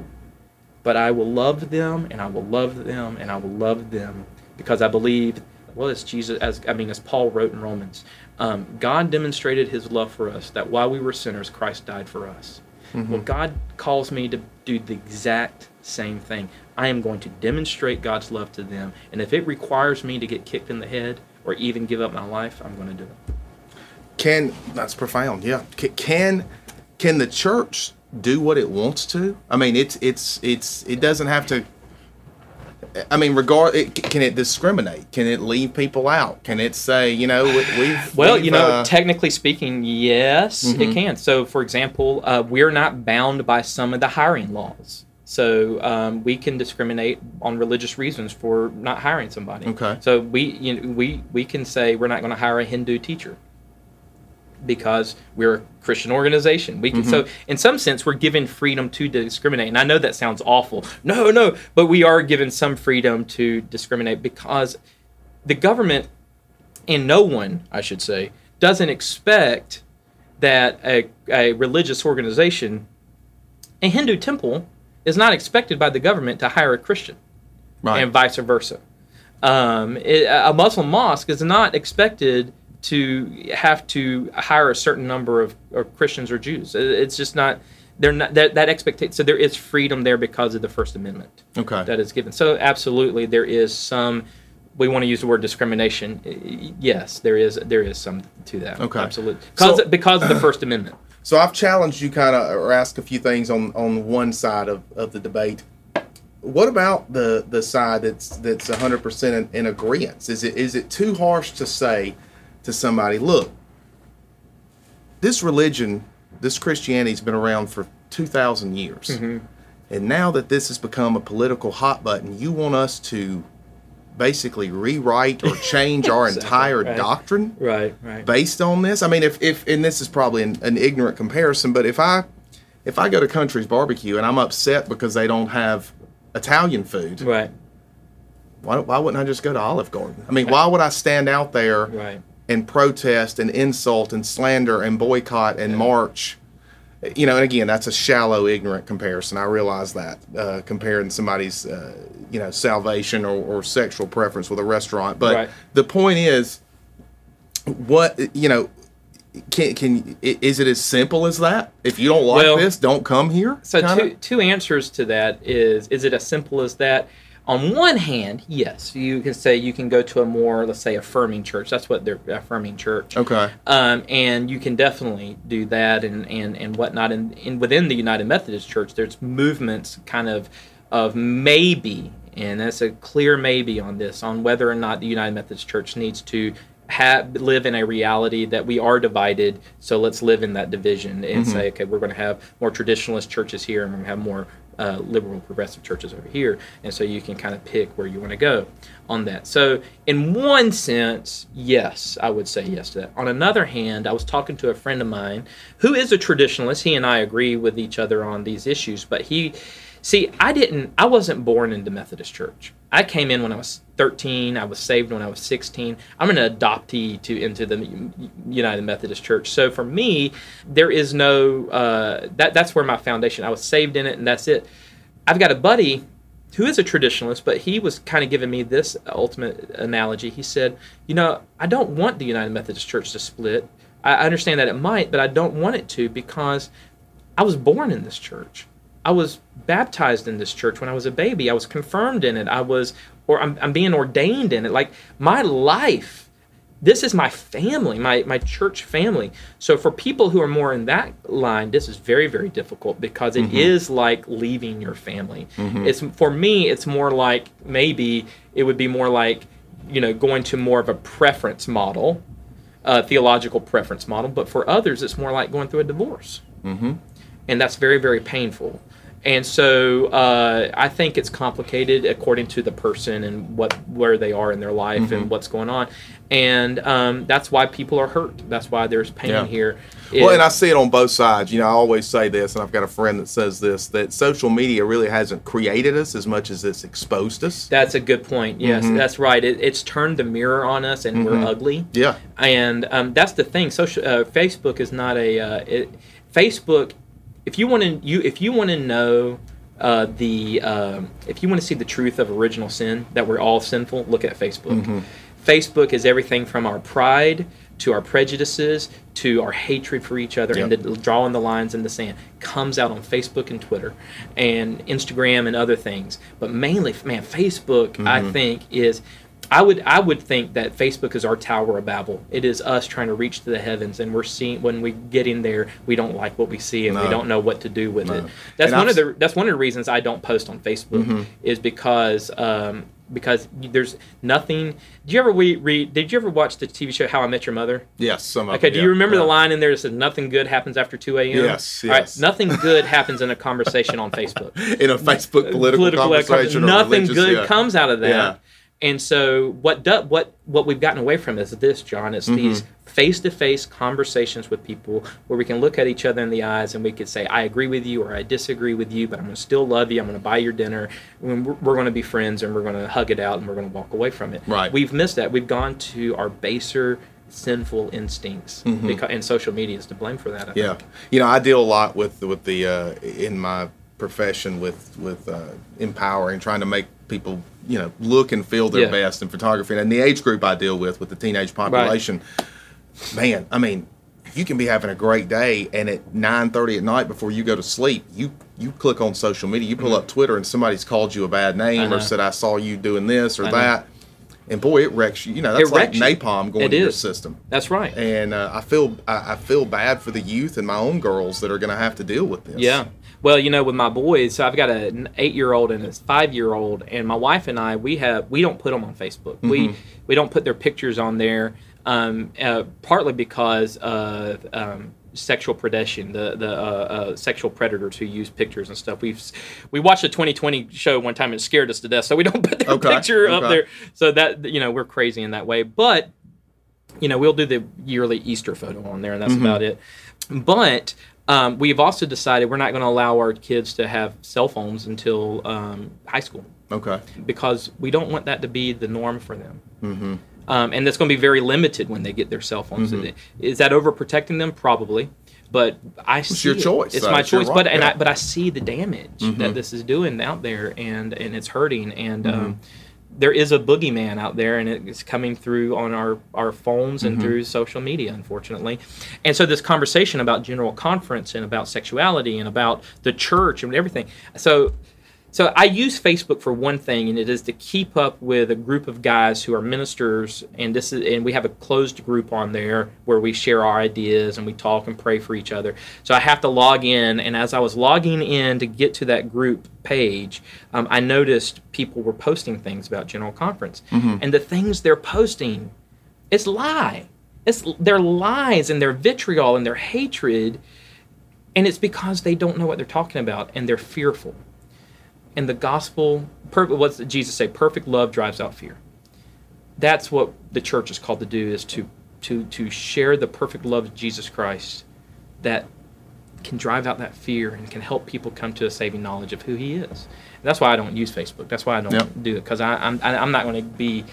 but I will love them, and I will love them, and I will love them because I believe. Well, as Jesus, as I mean, as Paul wrote in Romans, um, God demonstrated His love for us that while we were sinners, Christ died for us. Well, God calls me to do the exact same thing. I am going to demonstrate God's love to them, and if it requires me to get kicked in the head or even give up my life, I'm going to do it. Can that's profound. Yeah. Can, can can the church do what it wants to? I mean, it's it's it's it doesn't have to. I mean, regard it, can it discriminate? Can it leave people out? Can it say, you know, we- we've Well, we've, you know, uh, technically speaking, yes, it can. So, for example, uh, we're not bound by some of the hiring laws. So um, we can discriminate on religious reasons for not hiring somebody. Okay. So we, you know, we we can say we're not going to hire a Hindu teacher because we're a Christian organization. We can so in some sense we're given freedom to discriminate. And I know that sounds awful. No, no, but we are given some freedom to discriminate because the government and no one, I should say, doesn't expect that a, a religious organization, a Hindu temple, is not expected by the government to hire a Christian right. and vice versa. Um, it, a Muslim mosque is not expected to have to hire a certain number of, of Christians or Jews. It- It's just not. They're not that that expectation. So there is freedom there because of the First Amendment okay. that is given. So absolutely, there is some. We want to use the word discrimination. Yes, there is. There is some to that. Okay. absolutely. Because So- because of the First Amendment. So I've challenged you kind of or asked a few things on on one side of, of the debate. What about the the side that's that's 100% in, in agreement? Is it is it too harsh to say to somebody, look, this religion, this Christianity's been around for 2000 years. Mm-hmm. And now that this has become a political hot button, you want us to basically rewrite or change our Exactly, entire right. doctrine? Right. Right. based on this? I mean, if, if and this is probably an, an ignorant comparison, but if I if I go to Country's Barbecue and I'm upset because they don't have Italian food, Right. why, why wouldn't I just go to Olive Garden? I mean, why would I stand out there Right. and protest and insult and slander and boycott and march? You know, and again, that's a shallow, ignorant comparison. I realize that uh, comparing somebody's, uh, you know, salvation or, or sexual preference with a restaurant. But Right. the point is, what you know, can can is it as simple as that? If you don't like Well, this, don't come here. So two two answers to that is is it as simple as that? On one hand, yes, you can say you can go to a more let's say affirming church. That's what they're affirming church. Okay. Um, and you can definitely do that and, and, and whatnot. And, and within the United Methodist Church, there's movements kind of of maybe, and that's a clear maybe on this, on whether or not the United Methodist Church needs to have live in a reality that we are divided. So let's live in that division and say, okay, we're going to have more traditionalist churches here, and we're going to have more uh, liberal progressive churches over here. And so you can kind of pick where you want to go on that. So in one sense, yes, I would say yes to that. On another hand, I was talking to a friend of mine who is a traditionalist. He and I agree with each other on these issues, but he see, I didn't I wasn't born into Methodist church. I came in when I was 13. I was saved when I was 16. I'm an adoptee to into the United Methodist Church. So for me, there is no uh, that that's where my foundation. I was saved in it, and that's it. I've got a buddy who is a traditionalist, but he was kind of giving me this ultimate analogy. He said, "You know, I don't want the United Methodist Church to split. I I understand that it might, but I don't want it to because I was born in this church. I was baptized in this church when I was a baby. I was confirmed in it. I was, or I'm, I'm being ordained in it. Like my life, this is my family, my, my church family. So for people who are more in that line, this is very, very difficult because it mm-hmm. is like leaving your family. Mm-hmm. It's for me, it's more like maybe it would be more like, you know, going to more of a preference model, a theological preference model. But for others, it's more like going through a divorce mm-hmm. and that's very very painful and so uh, i think it's complicated according to the person and what where they are in their life Mm-hmm. and what's going on and um, that's why people are hurt that's why there's pain Yeah. here Well, and I see it on both sides. You know, I always say this, and I've got a friend that says this that social media really hasn't created us as much as it's exposed us. that's a good point yes Mm-hmm. that's right it, it's turned the mirror on us and we're ugly Yeah. and um, that's the thing. Social uh, Facebook is not a uh, it, Facebook. If you want to you if you want to know uh, the um, if you want to see the truth of original sin that we're all sinful, look at Facebook. Facebook is everything from our pride to our prejudices to our hatred for each other and the drawing the lines in the sand comes out on Facebook and Twitter and Instagram and other things. But mainly, man, Facebook I think is I would I would think that Facebook is our Tower of Babel. It is us trying to reach to the heavens, and we're seeing when we get in there, we don't like what we see, and we don't know what to do with it. That's And one I've of the that's one of the reasons I don't post on Facebook Mm-hmm. is because um, because there's nothing. Did you ever we read? Did you ever watch the TV show How I Met Your Mother? Yes. Some of Okay, do yeah, you remember yeah. the line in there that says nothing good happens after 2 a.m.? Yes, All right, yes. nothing good happens in a conversation on Facebook. in a Facebook political, conversation? or nothing good yeah. comes out of that. And so what do, what what we've gotten away from is this, John. It's Mm-hmm. these face-to-face conversations with people where we can look at each other in the eyes and we could say, "I agree with you" or "I disagree with you," but I'm going to still love you. I'm going to buy your dinner. We're, we're going to be friends and we're going to hug it out and we're going to walk away from it. Right. We've missed that. We've gone to our baser sinful instincts because, and social media is to blame for that. I Mm-hmm. Yeah, think. you know, I deal a lot with with the uh, in my profession with with uh, empowering, trying to make people you know look and feel their Yeah. best in photography. And in the age group I deal with, with the teenage population, man, I mean, you can be having a great day, and at nine thirty at night before you go to sleep, you you click on social media, you pull up Twitter, and somebody's called you a bad Mm-hmm. Name or said I saw you doing this or that. And boy, it wrecks you. You know, that's like you. napalm going It to your system That's right. and uh, I feel I, I feel bad for the youth and my own girls that are going to have to deal with this. Yeah. Well, you know, with my boys, so I've got an eight-year-old and a five-year-old, and my wife and I, we have we don't put them on Facebook. We we don't put their pictures on there, um, uh, partly because of um, sexual predation, the the uh, uh, sexual predators who use pictures and stuff. We've we watched a 2020 show one time and it scared us to death, so we don't put their Okay, picture up there. So that you know we're crazy in that way, but you know, we'll do the yearly Easter photo on there, and that's Mm-hmm. about it. But um, we've also decided we're not going to allow our kids to have cell phones until um, high school. Okay. because we don't want that to be the norm for them. Mm-hmm. Um, and that's going to be very limited when they get their cell phones. Mm-hmm. Is that overprotecting them? Probably. But I see your it. choice. It's Uh, my it's choice. But and yeah. Mm-hmm. I but I see the damage that this is doing out there, and and it's hurting. And Mm-hmm. um, there is a boogeyman out there, and it's coming through on our our phones Mm-hmm. and through social media, unfortunately. And so this conversation about general conference and about sexuality and about the church and everything. So so I use Facebook for one thing, and it is to keep up with a group of guys who are ministers, and this is, and we have a closed group on there where we share our ideas and we talk and pray for each other. So I have to log in, and as I was logging in to get to that group page, um, I noticed people were posting things about General Conference, and the things they're posting, it's lie. It's their lies and their vitriol and their hatred, and it's because they don't know what they're talking about and they're fearful and the gospel per, what's jesus say? Perfect love drives out fear. That's what the church is called to do is to to to share the perfect love of jesus christ that can drive out that fear and can help people come to a saving knowledge of who he is. And that's why i don't use facebook. That's why i don't Yep. do it because i'm i'm not going to be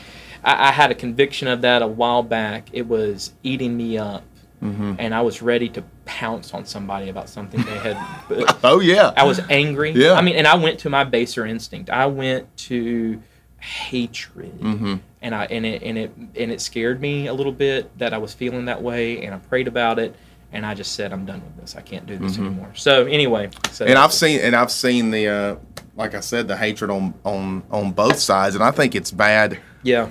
I, I had a conviction of that a while back. It was eating me up. Mm-hmm. and i was ready to pounce on somebody about something they had Oh yeah. I was angry. Yeah. I mean, and I went to my baser instinct. I went to hatred, Mm-hmm. and I and it and it and it scared me a little bit that I was feeling that way, and I prayed about it, and I just said, I'm done with this. I can't do this anymore. So anyway, so Mm-hmm. and I've seen and I've seen the uh, like I said the hatred on on on both sides, and I think it's bad yeah,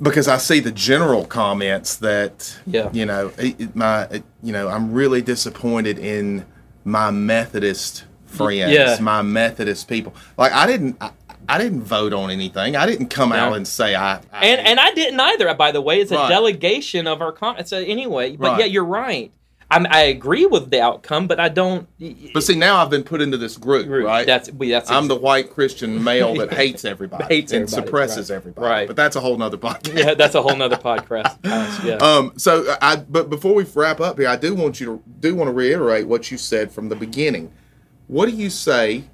because I see the general comments that Yeah. you know it, my it- you know I'm really disappointed in my Methodist friends, yeah. my Methodist people. Like I didn't I, I didn't vote on anything. I didn't come out and say I, I and and I didn't either. By the way, it's a Right. delegation of our comments. So anyway, but Right. yeah, you're right. I'm, I agree with the outcome, but I don't. but see now I've been put into this group, right? That's. That's I'm the white Christian male that hates everybody Hates and everybody, suppresses right. everybody. Right. But that's a whole nother podcast. yeah. That's a whole nother podcast. Yeah. Um, so I, but before we wrap up here, I do want you to do want to reiterate what you said from the beginning. What do you say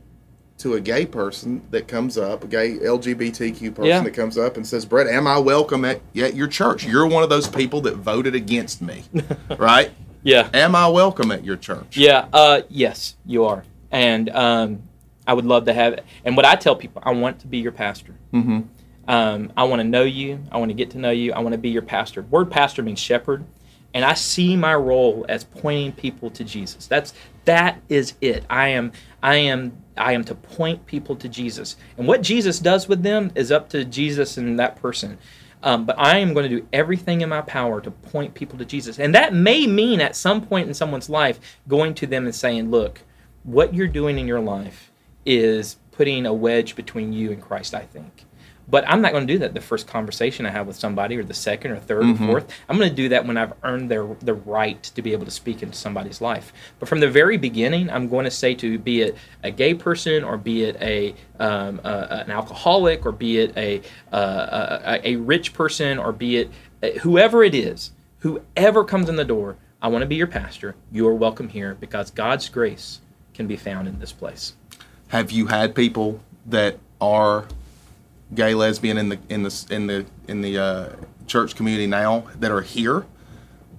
to a gay person that comes up, a gay LGBTQ person Yeah. that comes up and says, "Brett, am I welcome at, at your church? You're one of those people that voted against me, right? Yeah. Am I welcome at your church?" Yeah, uh, yes, you are, and um, I would love to have it. And what I tell people, I want to be your pastor. Mm-hmm. Um, I want to know you. I want to get to know you. I want to be your pastor. Word pastor means shepherd, and I see my role as pointing people to Jesus. That's that is it. I am I am I am to point people to Jesus, and what Jesus does with them is up to Jesus and that person. Um, but I am going to do everything in my power to point people to Jesus. And that may mean at some point in someone's life going to them and saying, Look, what you're doing in your life is putting a wedge between you and Christ, I think. But I'm not going to do that the first conversation I have with somebody, or the second, or 3rd or fourth. I'm going to do that when I've earned their the right to be able to speak into somebody's life. But from the very beginning, I'm going to say to be it a gay person, or be it a um, uh, an alcoholic, or be it a uh, a, a rich person, or be it uh, whoever it is, whoever comes in the door, I want to be your pastor. You are welcome here because God's grace can be found in this place. Have you had people that are gay, lesbian in the in the in the in the uh, church community now that are here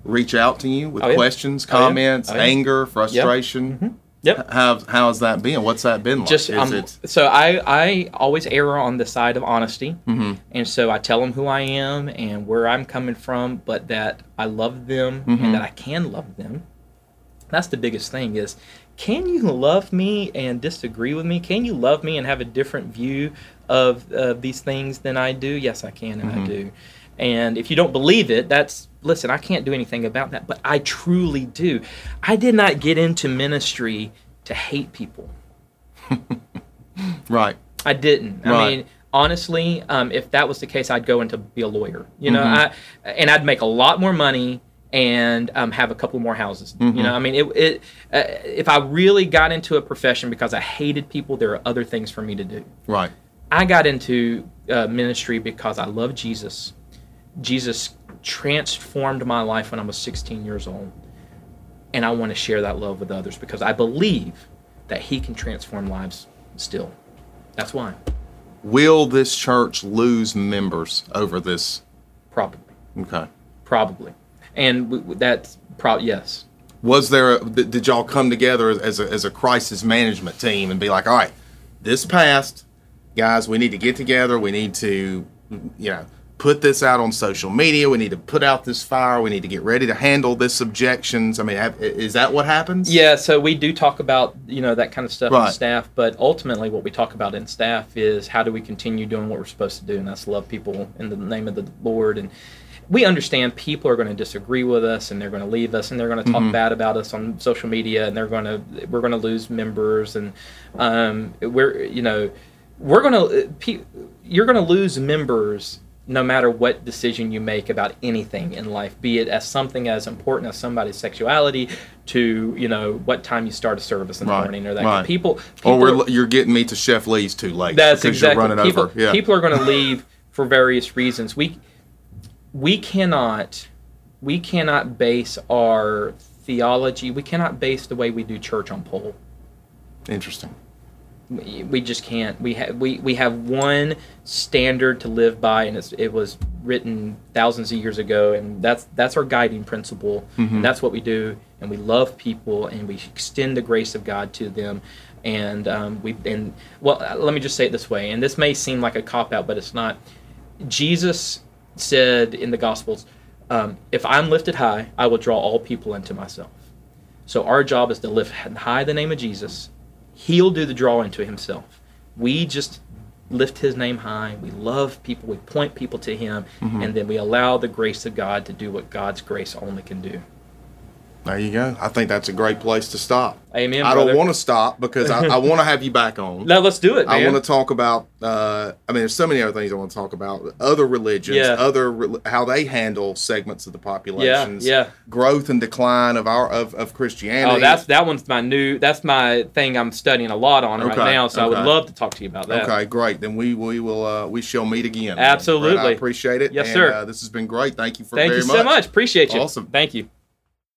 reach out to you with Oh, yeah. questions, Oh, yeah. comments, Oh, yeah. anger, frustration? Yep. How how's that been? What's that been like? just Is um, it so I I always err on the side of honesty, Mm-hmm. and so I tell them who I am and where I'm coming from, but that I love them Mm-hmm. and that I can love them. That's the biggest thing is can you love me and disagree with me? Can you love me and have a different view of uh, these things than I do? Yes, I can and I do. And if you don't believe it, that's listen, I can't do anything about that, but I truly do. I did not get into ministry to hate people. right? I didn't. I mean, honestly, um, if that was the case, I'd go into be a lawyer. You know, Mm-hmm. I and I'd make a lot more money and um, have a couple more houses. Mm-hmm. You know, I mean, it. it uh, if I really got into a profession because I hated people, there are other things for me to do. Right. I got into uh, ministry because I love Jesus. Jesus transformed my life when I was 16 years old. And I want to share that love with others because I believe that He can transform lives still. That's why. Will this church lose members over this? Probably, Okay. probably, and w- that's probably yes. Was there? A, did did y'all come together as a, as a crisis management team and be like, all right, this passed, guys, we need to get together. We need to, you know, put this out on social media. We need to put out this fire. We need to get ready to handle this objections. I mean, have, is that what happens? Yeah, so we do talk about you know that kind of stuff Right. in staff, but ultimately what we talk about in staff is how do we continue doing what we're supposed to do, and that's love people in the name of the Lord. And we understand people are going to disagree with us, and they're going to leave us, and they're going to talk bad about us on social media, and they're going to we're going to lose members, and um, we're you know we're going to you're going to lose members no matter what decision you make about anything in life, be it as something as important as somebody's sexuality to you know what time you start a service in the Right, morning or that right. people, people Or are- you're getting me to Chef Lee's too late. that's because exactly you're running people, over. Yeah. people are going to leave for various reasons. We we cannot we cannot base our theology. We cannot base the way we do church on poll. Interesting. we, we just can't. We have we, we have one standard to live by, and it's, it was written thousands of years ago, and that's that's our guiding principle, and that's what we do. And we love people, and we extend the grace of God to them. And um, we and well, let me just say it this way, and this may seem like a cop out, but it's not. Jesus said in the Gospels, um, "If I'm lifted high, I will draw all people into myself." So our job is to lift high the name of Jesus. He'll do the drawing to himself. We just lift his name high. We love people. We point people to him, and then we allow the grace of God to do what God's grace only can do. There you go. I think that's a great place to stop. Amen. I brother. don't want to stop because I, I want to have you back on. No, let's do it, man. I want to talk about. Uh, I mean, there's so many other things I want to talk about. Other religions, Yeah. other re- how they handle segments of the populations. yeah. yeah. Growth and decline of our of, of Christianity. Oh, that's that one's my new. That's my thing. I'm studying a lot on right now. So I would love to talk to you about that. okay. Great. Then we we will uh, we shall meet again. Absolutely. Brett, I appreciate it. Yes, and, sir. Uh, this has been great. Thank you for very much. Thank you so much. Appreciate you. Awesome. Thank you.